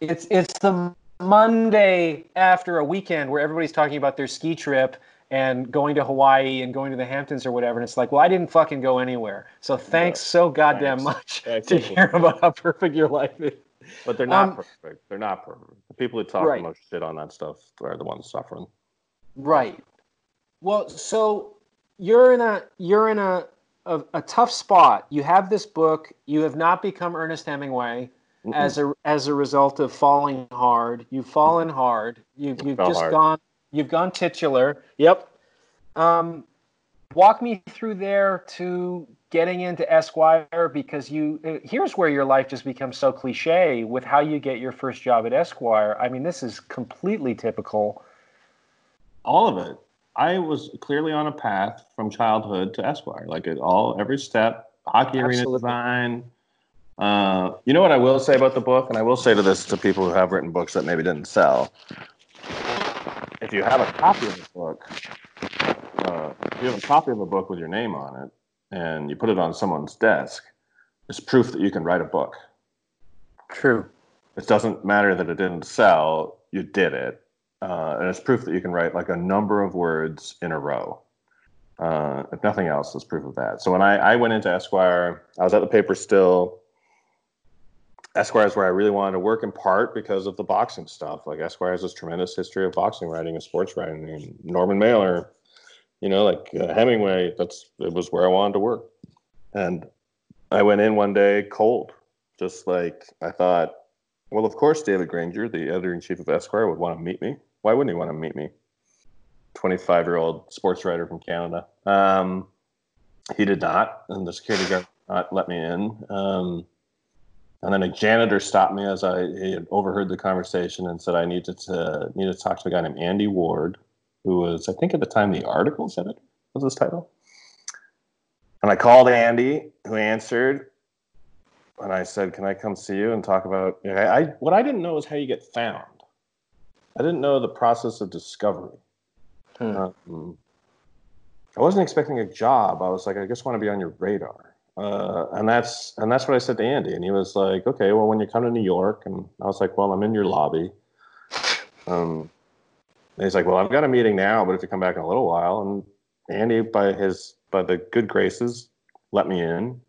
it's it's the Monday after a weekend where everybody's talking about their ski trip and going to Hawaii and going to the Hamptons or whatever. And it's like, well, I didn't fucking go anywhere. So thanks so goddamn Thanks. much to hear about how perfect your life is. But they're not Um, perfect. They're not perfect. The people who talk Right. the most shit on that stuff are the ones suffering. Right. Well, so you're in a you're in a, a a tough spot. You have this book. You have not become Ernest Hemingway Mm-mm. as a as a result of falling hard. You've fallen hard. You've you've just hard. gone you've gone titular. Yep. Um, walk me through there to getting into Esquire because you uh, here's where your life just becomes so cliche with how you get your first job at Esquire. I mean, this is completely typical. all of it. I was clearly on a path from childhood to Esquire. Like it all, every step, hockey arena Absolutely. design, Uh, you know what I will say about the book, and I will say to this to people who have written books that maybe didn't sell. If you have a copy of the book, uh, if you have a copy of a book with your name on it, and you put it on someone's desk, it's proof that you can write a book. True. It doesn't matter that it didn't sell; you did it, uh, and it's proof that you can write like a number of words in a row. Uh, if nothing else, it's proof of that. So when I, I went into Esquire, I was at the paper still. Esquire is where I really wanted to work in part because of the boxing stuff. Like Esquire has this tremendous history of boxing writing and sports writing. And Norman Mailer, you know, like uh, Hemingway, that's it was where I wanted to work. And I went in one day cold, just like I thought. Well, of course, David Granger, the editor in chief of Esquire, would want to meet me. Why wouldn't he want to meet me? 25 year old sports writer from Canada. Um, he did not, and the security guard not let me in. Um, and then a janitor stopped me as I he had overheard the conversation and said I needed to needed to talk to a guy named Andy Ward, who was I think at the time the articles editor was his title. And I called Andy, who answered, and I said, "Can I come see you and talk about?" You know, I what I didn't know is how you get found. I didn't know the process of discovery. Hmm. Um, I wasn't expecting a job. I was like, I just want to be on your radar. Uh, and that's and that's what I said to Andy, and he was like, "Okay, well, when you come to New York," and I was like, "Well, I'm in your lobby." Um, he's like, "Well, I've got a meeting now, but if you come back in a little while," and Andy, by his by the good graces, let me in.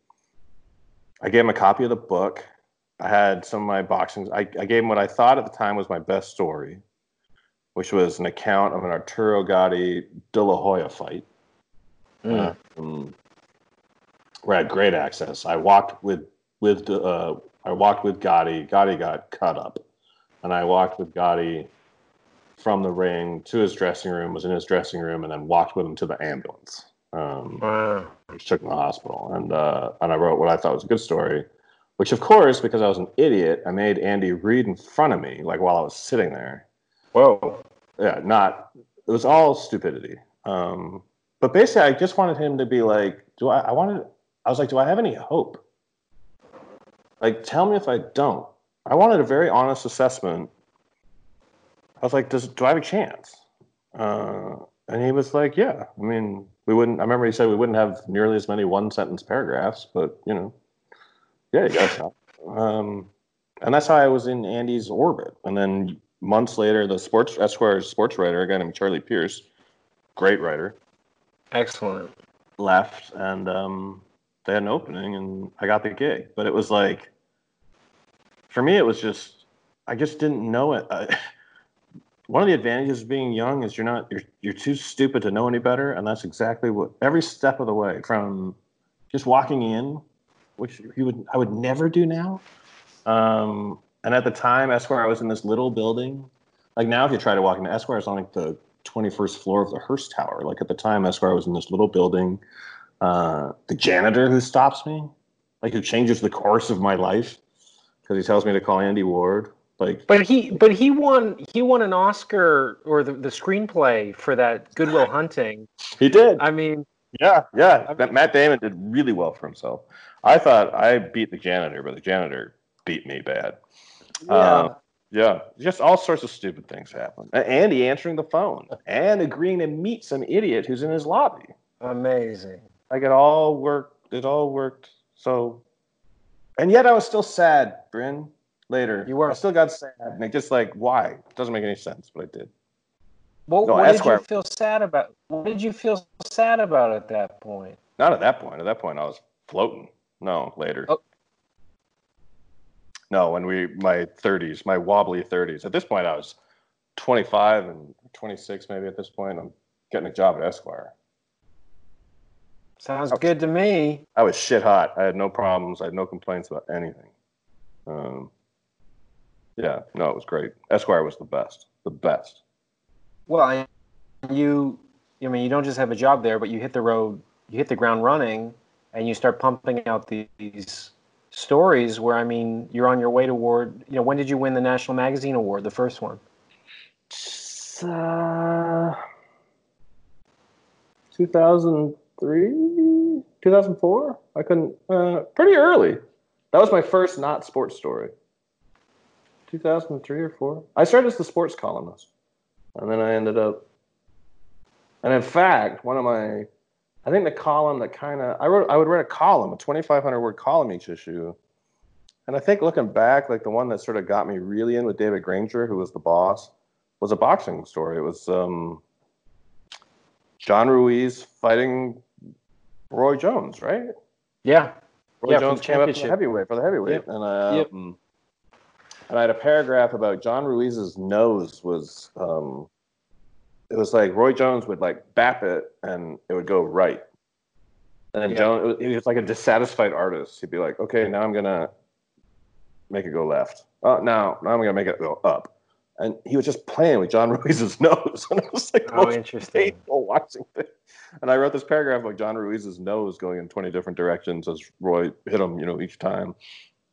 I gave him a copy of the book. I had some of my boxing. I, I gave him what I thought at the time was my best story, which was an account of an Arturo Gatti De La Hoya fight. Mm. Um, where I had great access. I walked with with uh, I walked with Gatti. Gatti got cut up, and I walked with Gatti from the ring to his dressing room. Was in his dressing room, and then walked with him to the ambulance. Um, wow. Which took him to the hospital, and uh, and I wrote what I thought was a good story. Which, of course, because I was an idiot, I made Andy read in front of me, like while I was sitting there. Whoa. Yeah, not. It was all stupidity. Um, but basically, I just wanted him to be like, do I? I wanted I was like, do I have any hope? Like, tell me if I don't. I wanted a very honest assessment. I was like, does do I have a chance? Uh, and he was like, yeah. I mean, we wouldn't. I remember he said we wouldn't have nearly as many one sentence paragraphs, but you know, yeah, you got a shot. Um, and that's how I was in Andy's orbit. And then months later, the sports Esquire sports writer, a guy named Charlie Pierce, great writer, excellent, left, and um, they had an opening and I got the gig. But it was like, for me, it was just, I just didn't know it. I, one of the advantages of being young is you're not, you're, you're too stupid to know any better. And that's exactly what, every step of the way from just walking in, which you would, I would never do now. Um, and at the time, Esquire, I was in this little building. Like now, if you try to walk into Esquire, it's on like the 21st floor of the Hearst Tower. Like at the time, Esquire was in this little building uh, the janitor who stops me, like who changes the course of my life because he tells me to call Andy Ward. Like, but he but he won he won an Oscar or the, the screenplay for that Good Will Hunting. He did. I mean, yeah, yeah. I mean, Matt Damon did really well for himself. I thought I beat the janitor, but the janitor beat me bad. Yeah. Um, yeah, just all sorts of stupid things happen. Andy answering the phone and agreeing to meet some idiot who's in his lobby. Amazing. Like it all worked. It all worked. So, and yet I was still sad, Bryn. Later, you were. I still got sad. And just like, why? It doesn't make any sense, but I did. Well, no, what did you feel sad about? What did you feel sad about at that point? Not at that point. At that point, I was floating. No, later. Oh. No, when we my 30s, my wobbly 30s. At this point, I was 25 and 26, maybe. At this point, I'm getting a job at Esquire. Sounds good to me. I was shit hot. I had no problems. I had no complaints about anything. Um, yeah, no, it was great. Esquire was the best. The best. Well, I, you, I mean, you don't just have a job there, but you hit the road, you hit the ground running, and you start pumping out these stories. Where I mean, you're on your way toward. You know, when did you win the National Magazine Award? The first one. Uh, 2003, 2004. I couldn't. Uh, pretty early, that was my first not sports story. 2003 or four. I started as the sports columnist, and then I ended up. And in fact, one of my, I think the column that kind of I wrote, I would write a column, a 2,500 word column each issue, and I think looking back, like the one that sort of got me really in with David Granger, who was the boss, was a boxing story. It was um, John Ruiz fighting Roy Jones, right? Yeah. Roy yeah, Jones came up to the heavyweight for the heavyweight, yep. and uh, yep. um, and I had a paragraph about John Ruiz's nose was um, it was like Roy Jones would like bap it and it would go right, and then yeah. Jones he was like a dissatisfied artist. He'd be like, okay, now I'm gonna make it go left. Oh, now now I'm gonna make it go up. And he was just playing with John Ruiz's nose, and it was like oh, interesting. watching it. And I wrote this paragraph like John Ruiz's nose going in 20 different directions as Roy hit him, you know, each time.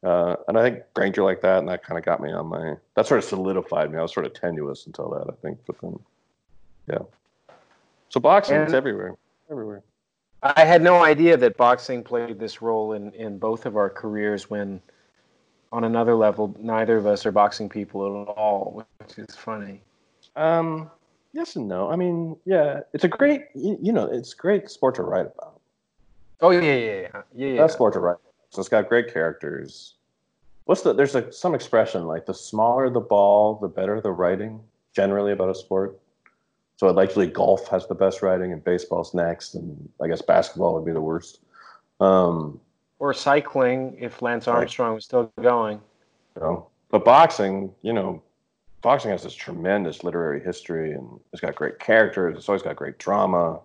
Uh, and I think Granger like that, and that kind of got me on my. That sort of solidified me. I was sort of tenuous until that, I think. But then, yeah. So boxing, is everywhere, everywhere. I had no idea that boxing played this role in in both of our careers. When, on another level, neither of us are boxing people at all, which is funny. Um, yes and no. I mean, yeah, it's a great, you, you know, it's great sport to write about. Oh yeah, yeah, yeah, yeah. yeah. That's sport to write. So it's got great characters. What's the? There's a, some expression like the smaller the ball, the better the writing. Generally about a sport. So it likely golf has the best writing, and baseball's next, and I guess basketball would be the worst. Um, or cycling, if Lance Armstrong was still going. You know, but boxing, you know, boxing has this tremendous literary history, and it's got great characters. It's always got great drama.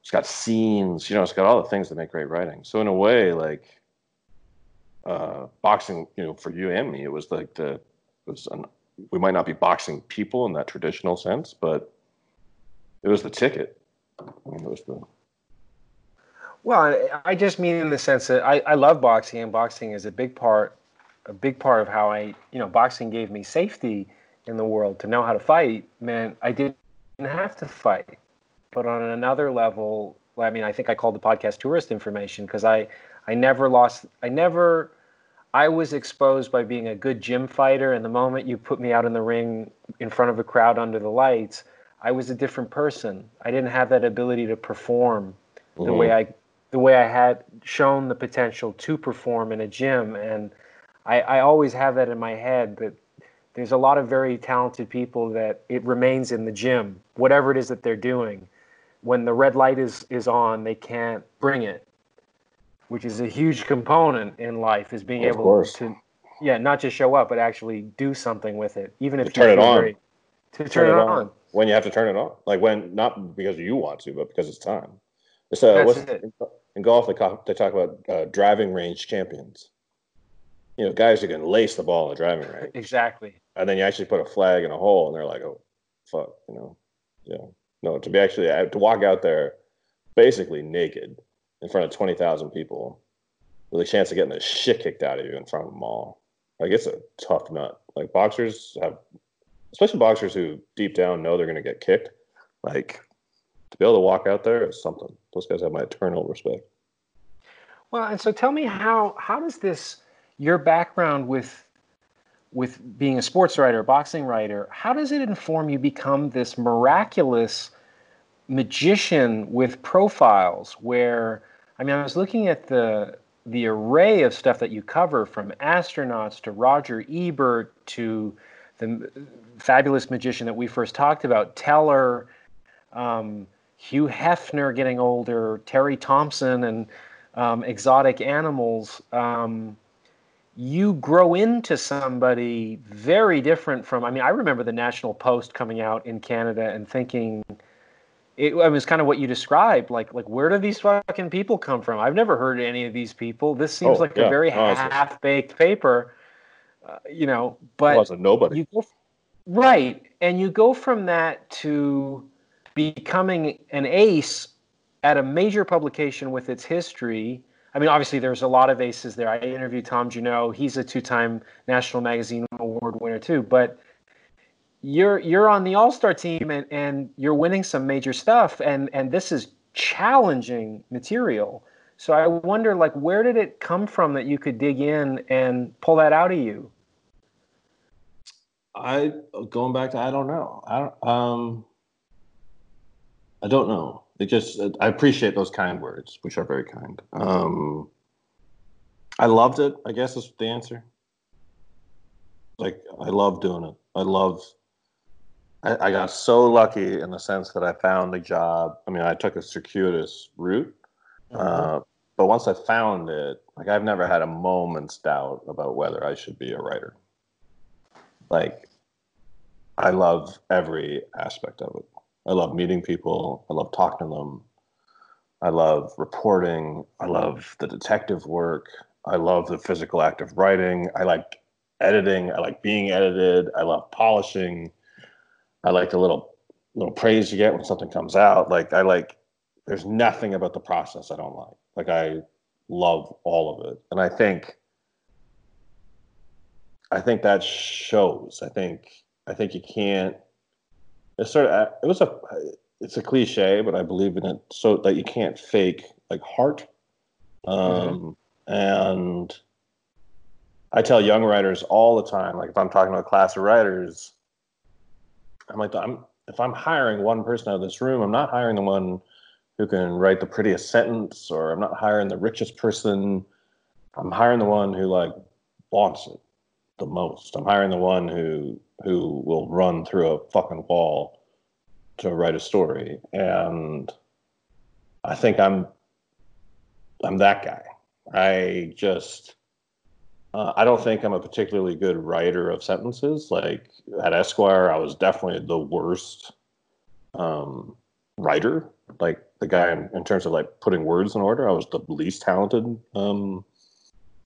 It's got scenes. You know, it's got all the things that make great writing. So in a way, like uh, boxing, you know, for you and me, it was like the was an, we might not be boxing people in that traditional sense, but it was the ticket. I mean, it was the. Well, I just mean in the sense that I, I love boxing, and boxing is a big part, a big part of how I, you know, boxing gave me safety in the world. To know how to fight meant I didn't have to fight. But on another level, I mean, I think I called the podcast tourist information because I, I never lost, I never I was exposed by being a good gym fighter, and the moment you put me out in the ring in front of a crowd under the lights, I was a different person. I didn't have that ability to perform mm-hmm. the way I the way I had shown the potential to perform in a gym, and I, I always have that in my head that there's a lot of very talented people that it remains in the gym, whatever it is that they're doing. When the red light is is on, they can't bring it which is a huge component in life, is being able to, yeah, not just show up, but actually do something with it, even if to turn it on. Very, to turn, turn it, on. on. when you have to turn it on, like when not because you want to, but because it's time. It's uh, what's, it. in golf they talk, they talk about uh, driving range champions. You know, guys who can lace the ball in the driving range. exactly. And then you actually put a flag in a hole, and they're like, "Oh, fuck," you know. Yeah. No, to be actually to walk out there basically naked in front of 20,000 people with a chance of getting the shit kicked out of you in front of them all. Like, it's a tough nut. Like, boxers have, especially boxers who deep down know they're going to get kicked, like, to be able to walk out there is something. Those guys have my eternal respect. Well, and so tell me how how does this your background with with being a sports writer, boxing writer, how does it inform you become this miraculous magician with profiles where I mean I was looking at the the array of stuff that you cover from astronauts to Roger Ebert to the fabulous magician that we first talked about, Teller, um, Hugh Hefner getting older, Terry Thompson, and um, exotic animals. Um, you grow into somebody very different from. I mean, I remember the National Post coming out in Canada and thinking it, it was kind of what you described. Like, like where do these fucking people come from? I've never heard of any of these people. This seems oh, like yeah. a very half-baked paper, uh, you know. But it wasn't nobody. Go, right, and you go from that to becoming an ace at a major publication with its history. I mean, obviously, there's a lot of aces there. I interviewed Tom Junod. He's a two-time National Magazine Award winner too. But you're you're on the All Star team and, and you're winning some major stuff, and and this is challenging material So I wonder, like, where did it come from that you could dig in and pull that out of you? I going back to I don't know. I don't um I don't know. It just I appreciate those kind words, which are very kind. Um I loved it, I guess is the answer. Like I love doing it. I love I, I got so lucky in the sense that I found a job. I mean, I took a circuitous route. Mm-hmm. Uh, but once I found it, like I've never had a moment's doubt about whether I should be a writer. Like I love every aspect of it. I love meeting people. I love talking to them. I love reporting. I love the detective work. I love the physical act of writing. I like editing. I like being edited. I love polishing. I like the little little praise you get when something comes out. Like I like there's nothing about the process I don't like. Like I love all of it. And I think I think that shows. I think I think you can't. It's sort of it was a it's a cliche, but I believe in it so that you can't fake like heart. Um, mm-hmm. And I tell young writers all the time, like if I'm talking to a class of writers, I'm like, I'm if I'm hiring one person out of this room, I'm not hiring the one who can write the prettiest sentence, or I'm not hiring the richest person. I'm hiring the one who like wants it the most. I'm hiring the one who who will run through a fucking wall to write a story, and I think I'm I'm that guy. I just uh, I don't think I'm a particularly good writer of sentences. Like at Esquire, I was definitely the worst um, writer. Like the guy in, in, terms of like putting words in order, I was the least talented um,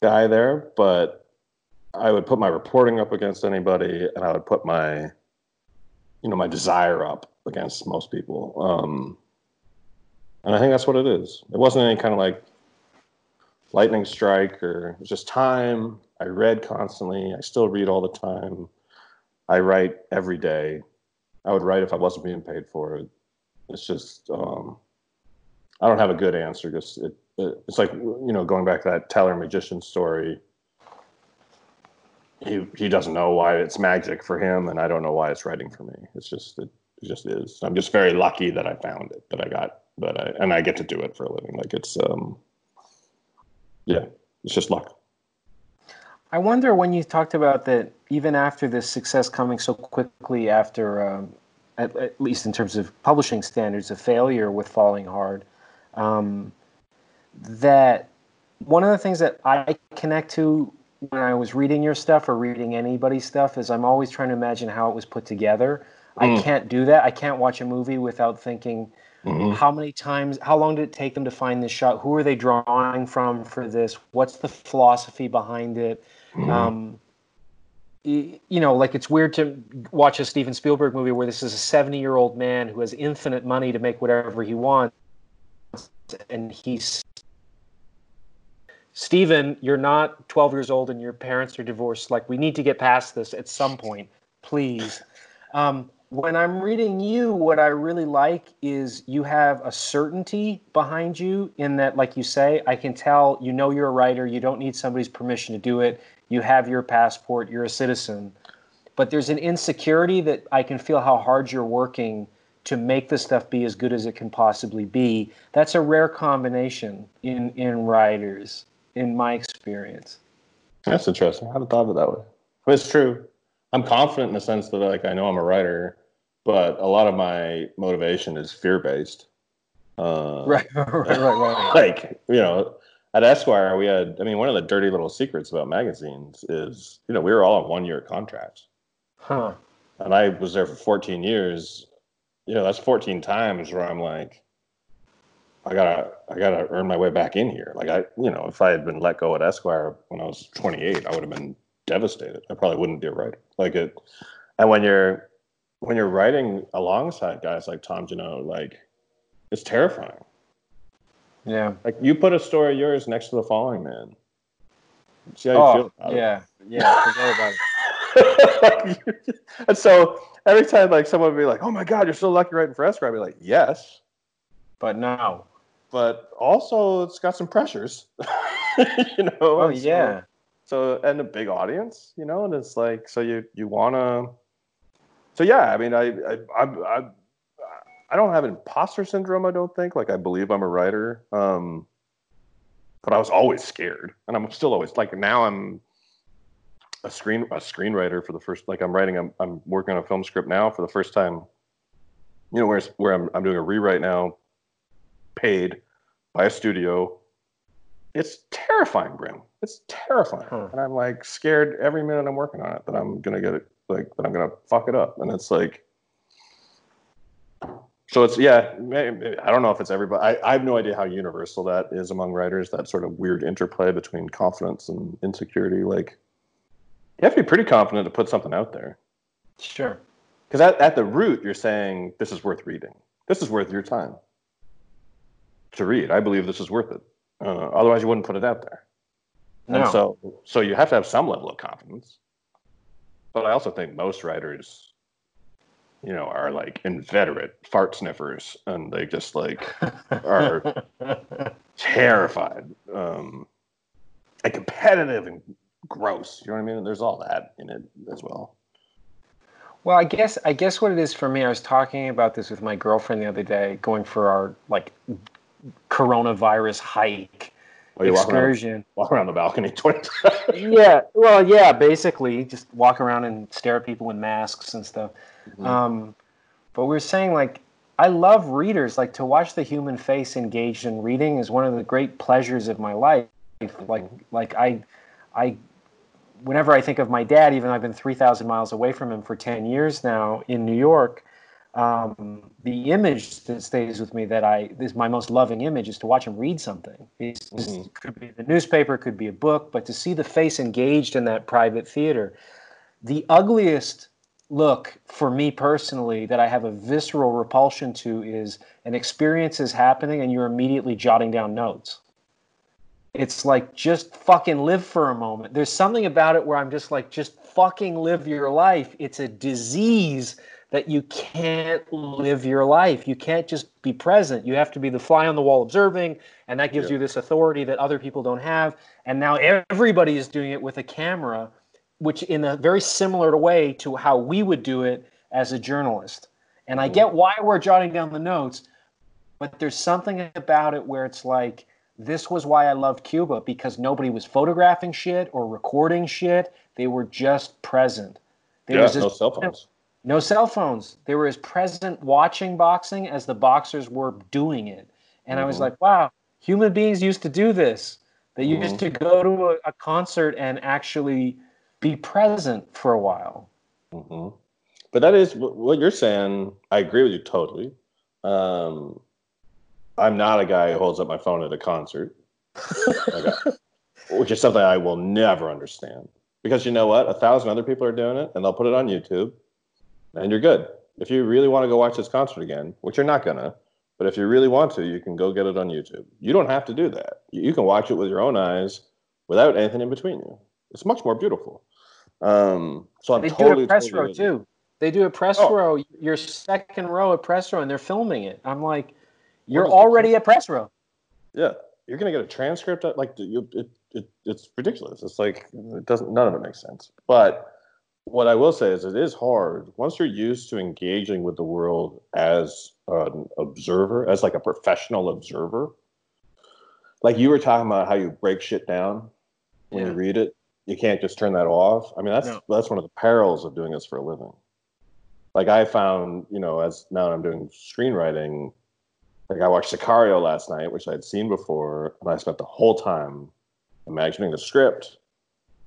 guy there. But I would put my reporting up against anybody, and I would put my, you know, my desire up against most people. Um, and I think that's what it is. It wasn't any kind of like lightning strike or just time. I read constantly. I still read all the time. I write every day. I would write if I wasn't being paid for it. It's just um, I don't have a good answer. Just it, it, it's like you know going back to that Teller magician story he he doesn't know why it's magic for him, and I don't know why it's writing for me. It's just it, it just is. I'm just very lucky that I found it, that I got, but I and I get to do it for a living. Like it's um, yeah, it's just luck. I wonder when you talked about that, even after this success coming so quickly after, um, at, at, least in terms of publishing standards, a failure with Falling Hard, um, that one of the things that I connect to when I was reading your stuff or reading anybody's stuff is I'm always trying to imagine how it was put together. Mm. I can't do that. I can't watch a movie without thinking mm-hmm. how many times, how long did it take them to find this shot? Who are they drawing from for this? What's the philosophy behind it? Mm. Um, you know, like it's weird to watch a Steven Spielberg movie where this is a 70 year old man who has infinite money to make whatever he wants, and he's Stephen, you're not 12 years old and your parents are divorced. Like, we need to get past this at some point, please. Um, when I'm reading you, what I really like is you have a certainty behind you, in that, like you say, I can tell you know you're a writer, you don't need somebody's permission to do it, you have your passport, you're a citizen. But there's an insecurity that I can feel how hard you're working to make the stuff be as good as it can possibly be. That's a rare combination in, in writers in my experience. That's interesting. I haven't thought of it that way. But it's true. I'm confident in the sense that like I know I'm a writer, but a lot of my motivation is fear based. Uh, right, right, right, right. like you know, at Esquire, we had. I mean, one of the dirty little secrets about magazines is you know we were all on one year contracts. Huh. And I was there for 14 years. You know, that's 14 times where I'm like, I gotta I gotta earn my way back in here. Like I, you know, if I had been let go at Esquire when I was 28, I would have been devastated. I probably wouldn't be a writer. Like it, and when you're when you're writing alongside guys like Tom Junod, like it's terrifying. Yeah. Like you put a story of yours next to the Falling Man. See how oh, you feel about yeah, it. Yeah, forget about it. and so every time like someone would be like, "Oh my God, you're so lucky writing for Esquire," I'd be like, "Yes." But no. but also it's got some pressures. you know. Oh yeah. So, so and a big audience, you know, and it's like so you you want to. So yeah, I mean, I I I. I I don't have imposter syndrome. I don't think. Like I believe I'm a writer, um, but I was always scared, and I'm still always like now. I'm a screen a screenwriter for the first. Like I'm writing. I'm I'm working on a film script now for the first time. You know, where where I'm I'm doing a rewrite now, paid by a studio. It's terrifying, Bryn. It's terrifying, huh. and I'm like scared every minute I'm working on it that I'm gonna get it like that I'm gonna fuck it up, and it's like so it's yeah i don't know if it's everybody I, I, have no idea how universal that is among writers that sort of weird interplay between confidence and insecurity. Like you have to be pretty confident to put something out there. Sure. Because at, at the root you're saying this is worth reading. This is worth your time to read. I believe this is worth it. Uh, otherwise you wouldn't put it out there. No. and so so you have to have some level of confidence but i also think most writers you know, are like inveterate fart sniffers and they just like are terrified, um, and competitive and gross. You know what I mean? There's all that in it as well. Well, I guess I guess what it is for me. I was talking about this with my girlfriend the other day, going for our like coronavirus hike oh, excursion. Walk around, walk around the balcony yeah, well, yeah, basically, just walk around and stare at people with masks and stuff. Mm-hmm. Um, but we are saying like I love readers. Like to watch the human face engaged in reading is one of the great pleasures of my life. Like like I I whenever I think of my dad, even though I've been three thousand miles away from him for ten years now in New York, um, the image that stays with me that I is my most loving image is to watch him read something. Mm-hmm. Could be the newspaper, could be a book, but to see the face engaged in that private theater, the ugliest look for me personally that I have a visceral repulsion to is an experience is happening and you're immediately jotting down notes. It's like just fucking live for a moment. There's something about it where I'm just like, just fucking live your life. It's a disease that you can't live your life. You can't just be present. You have to be the fly on the wall observing, and that gives yeah. you this authority that other people don't have. And now everybody is doing it with a camera which in a very similar way to how we would do it as a journalist. And I mm-hmm. get why we're jotting down the notes, but there's something about it where it's like, this was why I loved Cuba because nobody was photographing shit or recording shit. They were just present. There yeah, was no cell phones. No cell phones. They were as present watching boxing as the boxers were doing it. And mm-hmm. I was mm-hmm. like, wow, human beings used to do this. They mm-hmm. used to go to a, a concert and actually be present for a while. Mm-hmm. But that is what you're saying. I agree with you totally. Um, I'm not a guy who holds up my phone at a concert, which is something I will never understand. Because you know what? A thousand other people are doing it, and they'll put it on YouTube, and you're good. If you really want to go watch this concert again, which you're not gonna, but if you really want to, you can go get it on YouTube. You don't have to do that. You can watch it with your own eyes without anything in between you. It's much more beautiful. Um, so I'm they totally, do a press totally row too. They do a press oh. row. Your second row at press row, and they're filming it. I'm like, you're already at press row. Yeah, you're gonna get a transcript. Like, you, it, it, it's ridiculous. It's like it doesn't. None of it makes sense. But what I will say is, it is hard once you're used to engaging with the world as an observer, as like a professional observer. Like you were talking about how you break shit down when yeah. you read it you can't just turn that off. I mean, that's no. that's one of the perils of doing this for a living. Like I found, you know, as now I'm doing screenwriting, like I watched Sicario last night, which I'd seen before, and I spent the whole time imagining the script.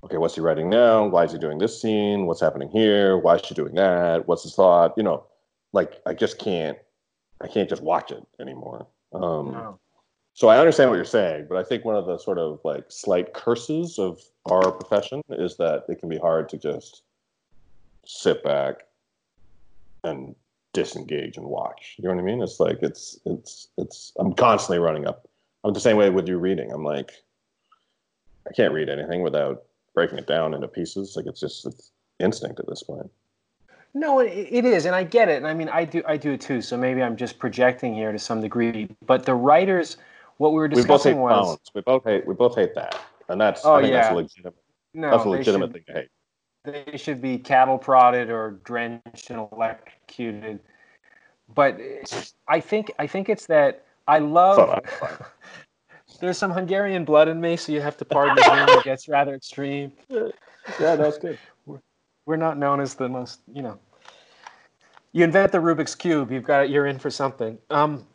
Okay, what's he writing now? Why is he doing this scene? What's happening here? Why is she doing that? What's his thought? You know, like I just can't, I can't just watch it anymore. Um, no. So I understand what you're saying, but I think one of the sort of like slight curses of our profession is that it can be hard to just sit back and disengage and watch. You know what I mean? It's like it's it's it's I'm constantly running up. I'm the same way with you reading. I'm like I can't read anything without breaking it down into pieces. Like it's just it's instinct at this point. No, it is, and I get it. And I mean, I do, I do it too. So maybe I'm just projecting here to some degree. But the writers what we were We both hate discussing was clowns. We both hate. We both hate that, and that's. Oh, I think that's yeah. a legitimate. no, that's a legitimate should- thing to hate. they should be cattle prodded or drenched and electrocuted. But I think I think it's that I love. There's some Hungarian blood in me, so you have to pardon the humor. It gets rather extreme. Yeah, that's good. We're not known as the most, you know. You invent the Rubik's cube, you've got you're in for something. Um,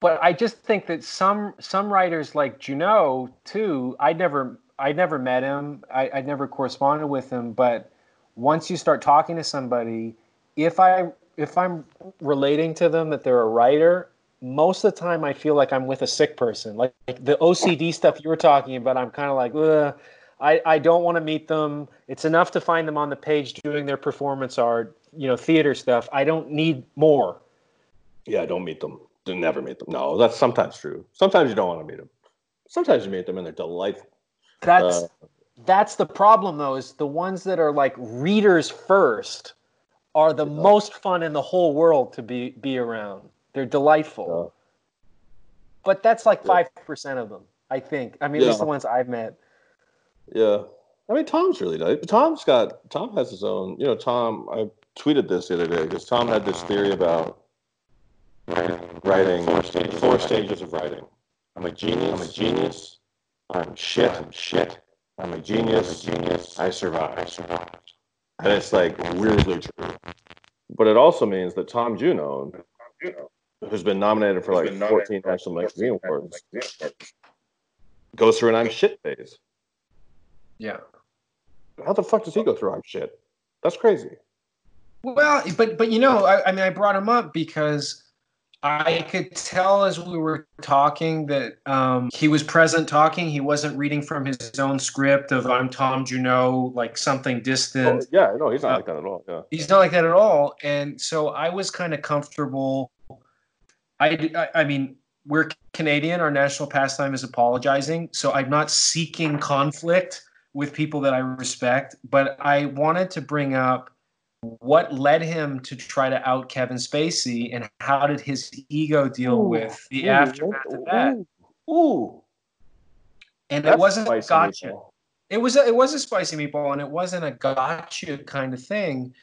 but I just think that some some writers like Junod too. I never I never met him. I I never corresponded with him. But once you start talking to somebody, if I if I'm relating to them that they're a writer, most of the time I feel like I'm with a sick person. Like, like the OCD stuff you were talking about, I'm kind of like, Ugh, I I don't want to meet them. It's enough to find them on the page doing their performance art, you know, theater stuff. I don't need more. Yeah, don't meet them. Never meet them. No, that's sometimes true. Sometimes you don't want to meet them. Sometimes you meet them and they're delightful. That's Uh, that's the problem though is the ones that are like readers first are the most fun in the whole world to be be around they're delightful but that's like Yeah. 5% of them i think i mean at least Yeah. the ones i've met Yeah. I mean, Tom's really nice. Tom's got, Tom has his own, you know, Tom, I tweeted this the other day because Tom had this theory about writing, four stages, of writing. I'm a genius. I'm a genius. I'm shit. I'm shit. I'm a genius. I'm a genius. I survived. I survived. And it's like weirdly true. But it also means that Tom Junod, who's been nominated for like 14 National Magazine Awards, goes through an I'm shit phase. yeah How the fuck does he go through I'm shit? That's crazy. Well, but but you know, I, I mean, I brought him up because I could tell as we were talking that um, he was present talking. He wasn't reading from his own script of "I'm Tom Junod," like something distant. Oh, yeah, no, he's not Uh, like that at all. Yeah. He's not like that at all, and so I was kind of comfortable. I, I I mean, we're Canadian. Our national pastime is apologizing, so I'm not seeking conflict with people that I respect, but I wanted to bring up what led him to try to out Kevin Spacey and how did his ego deal Ooh, with the Ooh, aftermath of that? Ooh, ooh, And that's it wasn't a gotcha. meatball. It was a, it was a spicy meatball, and it wasn't a gotcha kind of thing.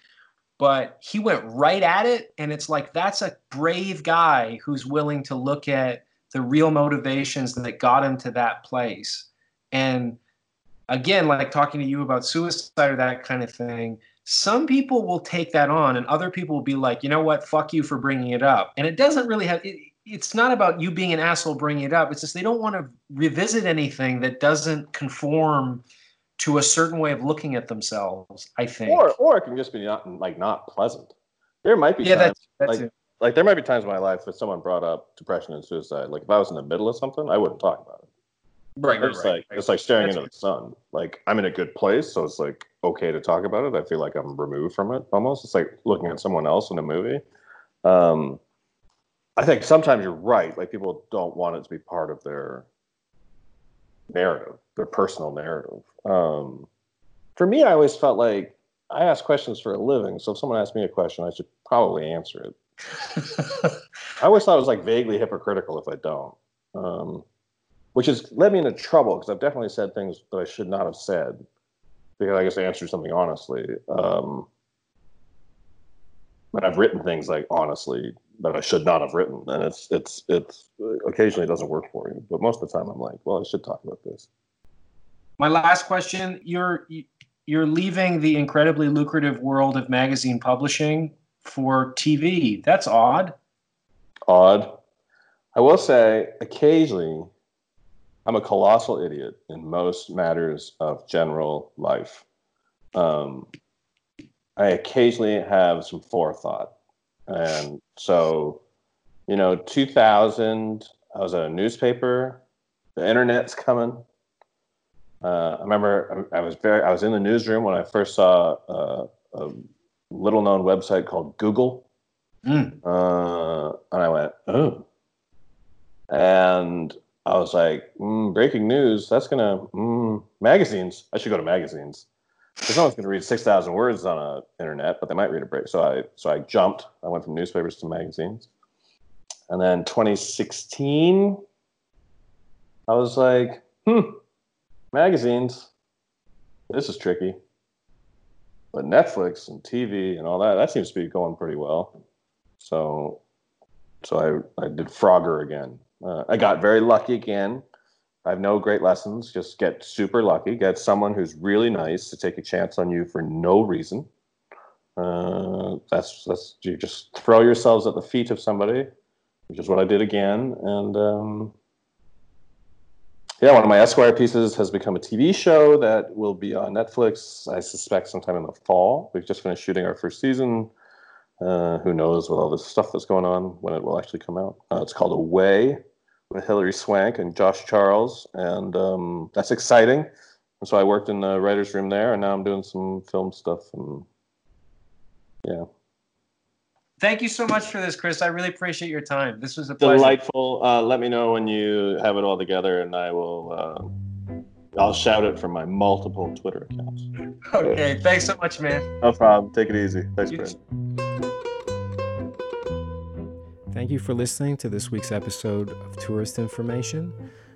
But he went right at it, and it's like that's a brave guy who's willing to look at the real motivations that got him to that place. And again, like talking to you about suicide or that kind of thing, some people will take that on, and other people will be like, you know what, fuck you for bringing it up. And it doesn't really have. It, it's not about you being an asshole bringing it up. It's just they don't want to revisit anything that doesn't conform to a certain way of looking at themselves. I think. Or, or it can just be not like not pleasant. There might be yeah, times, that's that's like, it. like there might be times in my life that someone brought up depression and suicide. Like if I was in the middle of something, I wouldn't talk about it. Right, It's like it's like staring That's into the sun. Like I'm in a good place, so it's like okay to talk about it. I feel like I'm removed from it almost. It's like looking at someone else in a movie. Um, I think sometimes you're right. Like people don't want it to be part of their narrative, their personal narrative. Um, for me, I always felt like I ask questions for a living. So if someone asks me a question, I should probably answer it. I always thought it was like vaguely hypocritical if I don't, um, which has led me into trouble because I've definitely said things that I should not have said because I guess I answered something honestly. Um, but I've written things like honestly that I should not have written, and it's it's it's occasionally it doesn't work for you, but most of the time I'm like, well, I should talk about this. My last question: You're you're leaving the incredibly lucrative world of magazine publishing for TV. That's odd. Odd. I will say, occasionally, I'm a colossal idiot in most matters of general life. Um, I occasionally have some forethought. And so, you know, 2000, I was at a newspaper, the internet's coming. Uh, I remember I, I was very, I was in the newsroom when I first saw uh, a little known website called Google. Mm. Uh, and I went, oh. And I was like, mm, breaking news. That's gonna mm, magazines. I should go to magazines. Because no one's gonna read six thousand words on a internet, but they might read a break. So I so I jumped. I went from newspapers to magazines, And then 2016, I was like, hmm, magazines, this is tricky. But Netflix and TV and all that, that seems to be going pretty well. So, so I, I did Frogger again. Uh, I got very lucky again. I have no great lessons. Just get super lucky. Get someone who's really nice to take a chance on you for no reason. Uh, that's that's you just throw yourselves at the feet of somebody, which is what I did again. And um, yeah, one of my Esquire pieces has become a TV show that will be on Netflix. I suspect sometime in the fall. We've just finished shooting our first season. Uh, who knows with all this stuff that's going on when it will actually come out? Uh, it's called Away with Hilary Swank and Josh Charles, and um, that's exciting. And so I worked in the writers' room there, and now I'm doing some film stuff and yeah. Thank you so much for this, Chris. I really appreciate your time. This was a pleasure. delightful. Uh, let me know when you have it all together, and I will. Uh, I'll shout it from my multiple Twitter accounts. Okay. Thanks so much, man. No problem. Take it easy. Thanks, Brad. Thank you for listening to this week's episode of Tourist Information.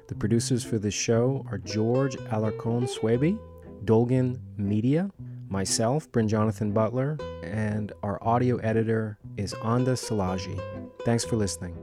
The producers for this show are George Alarcon Swaby, Dolgan Media, myself, Bryn Jonathan Butler, and our audio editor is Anda Salaji. Thanks for listening.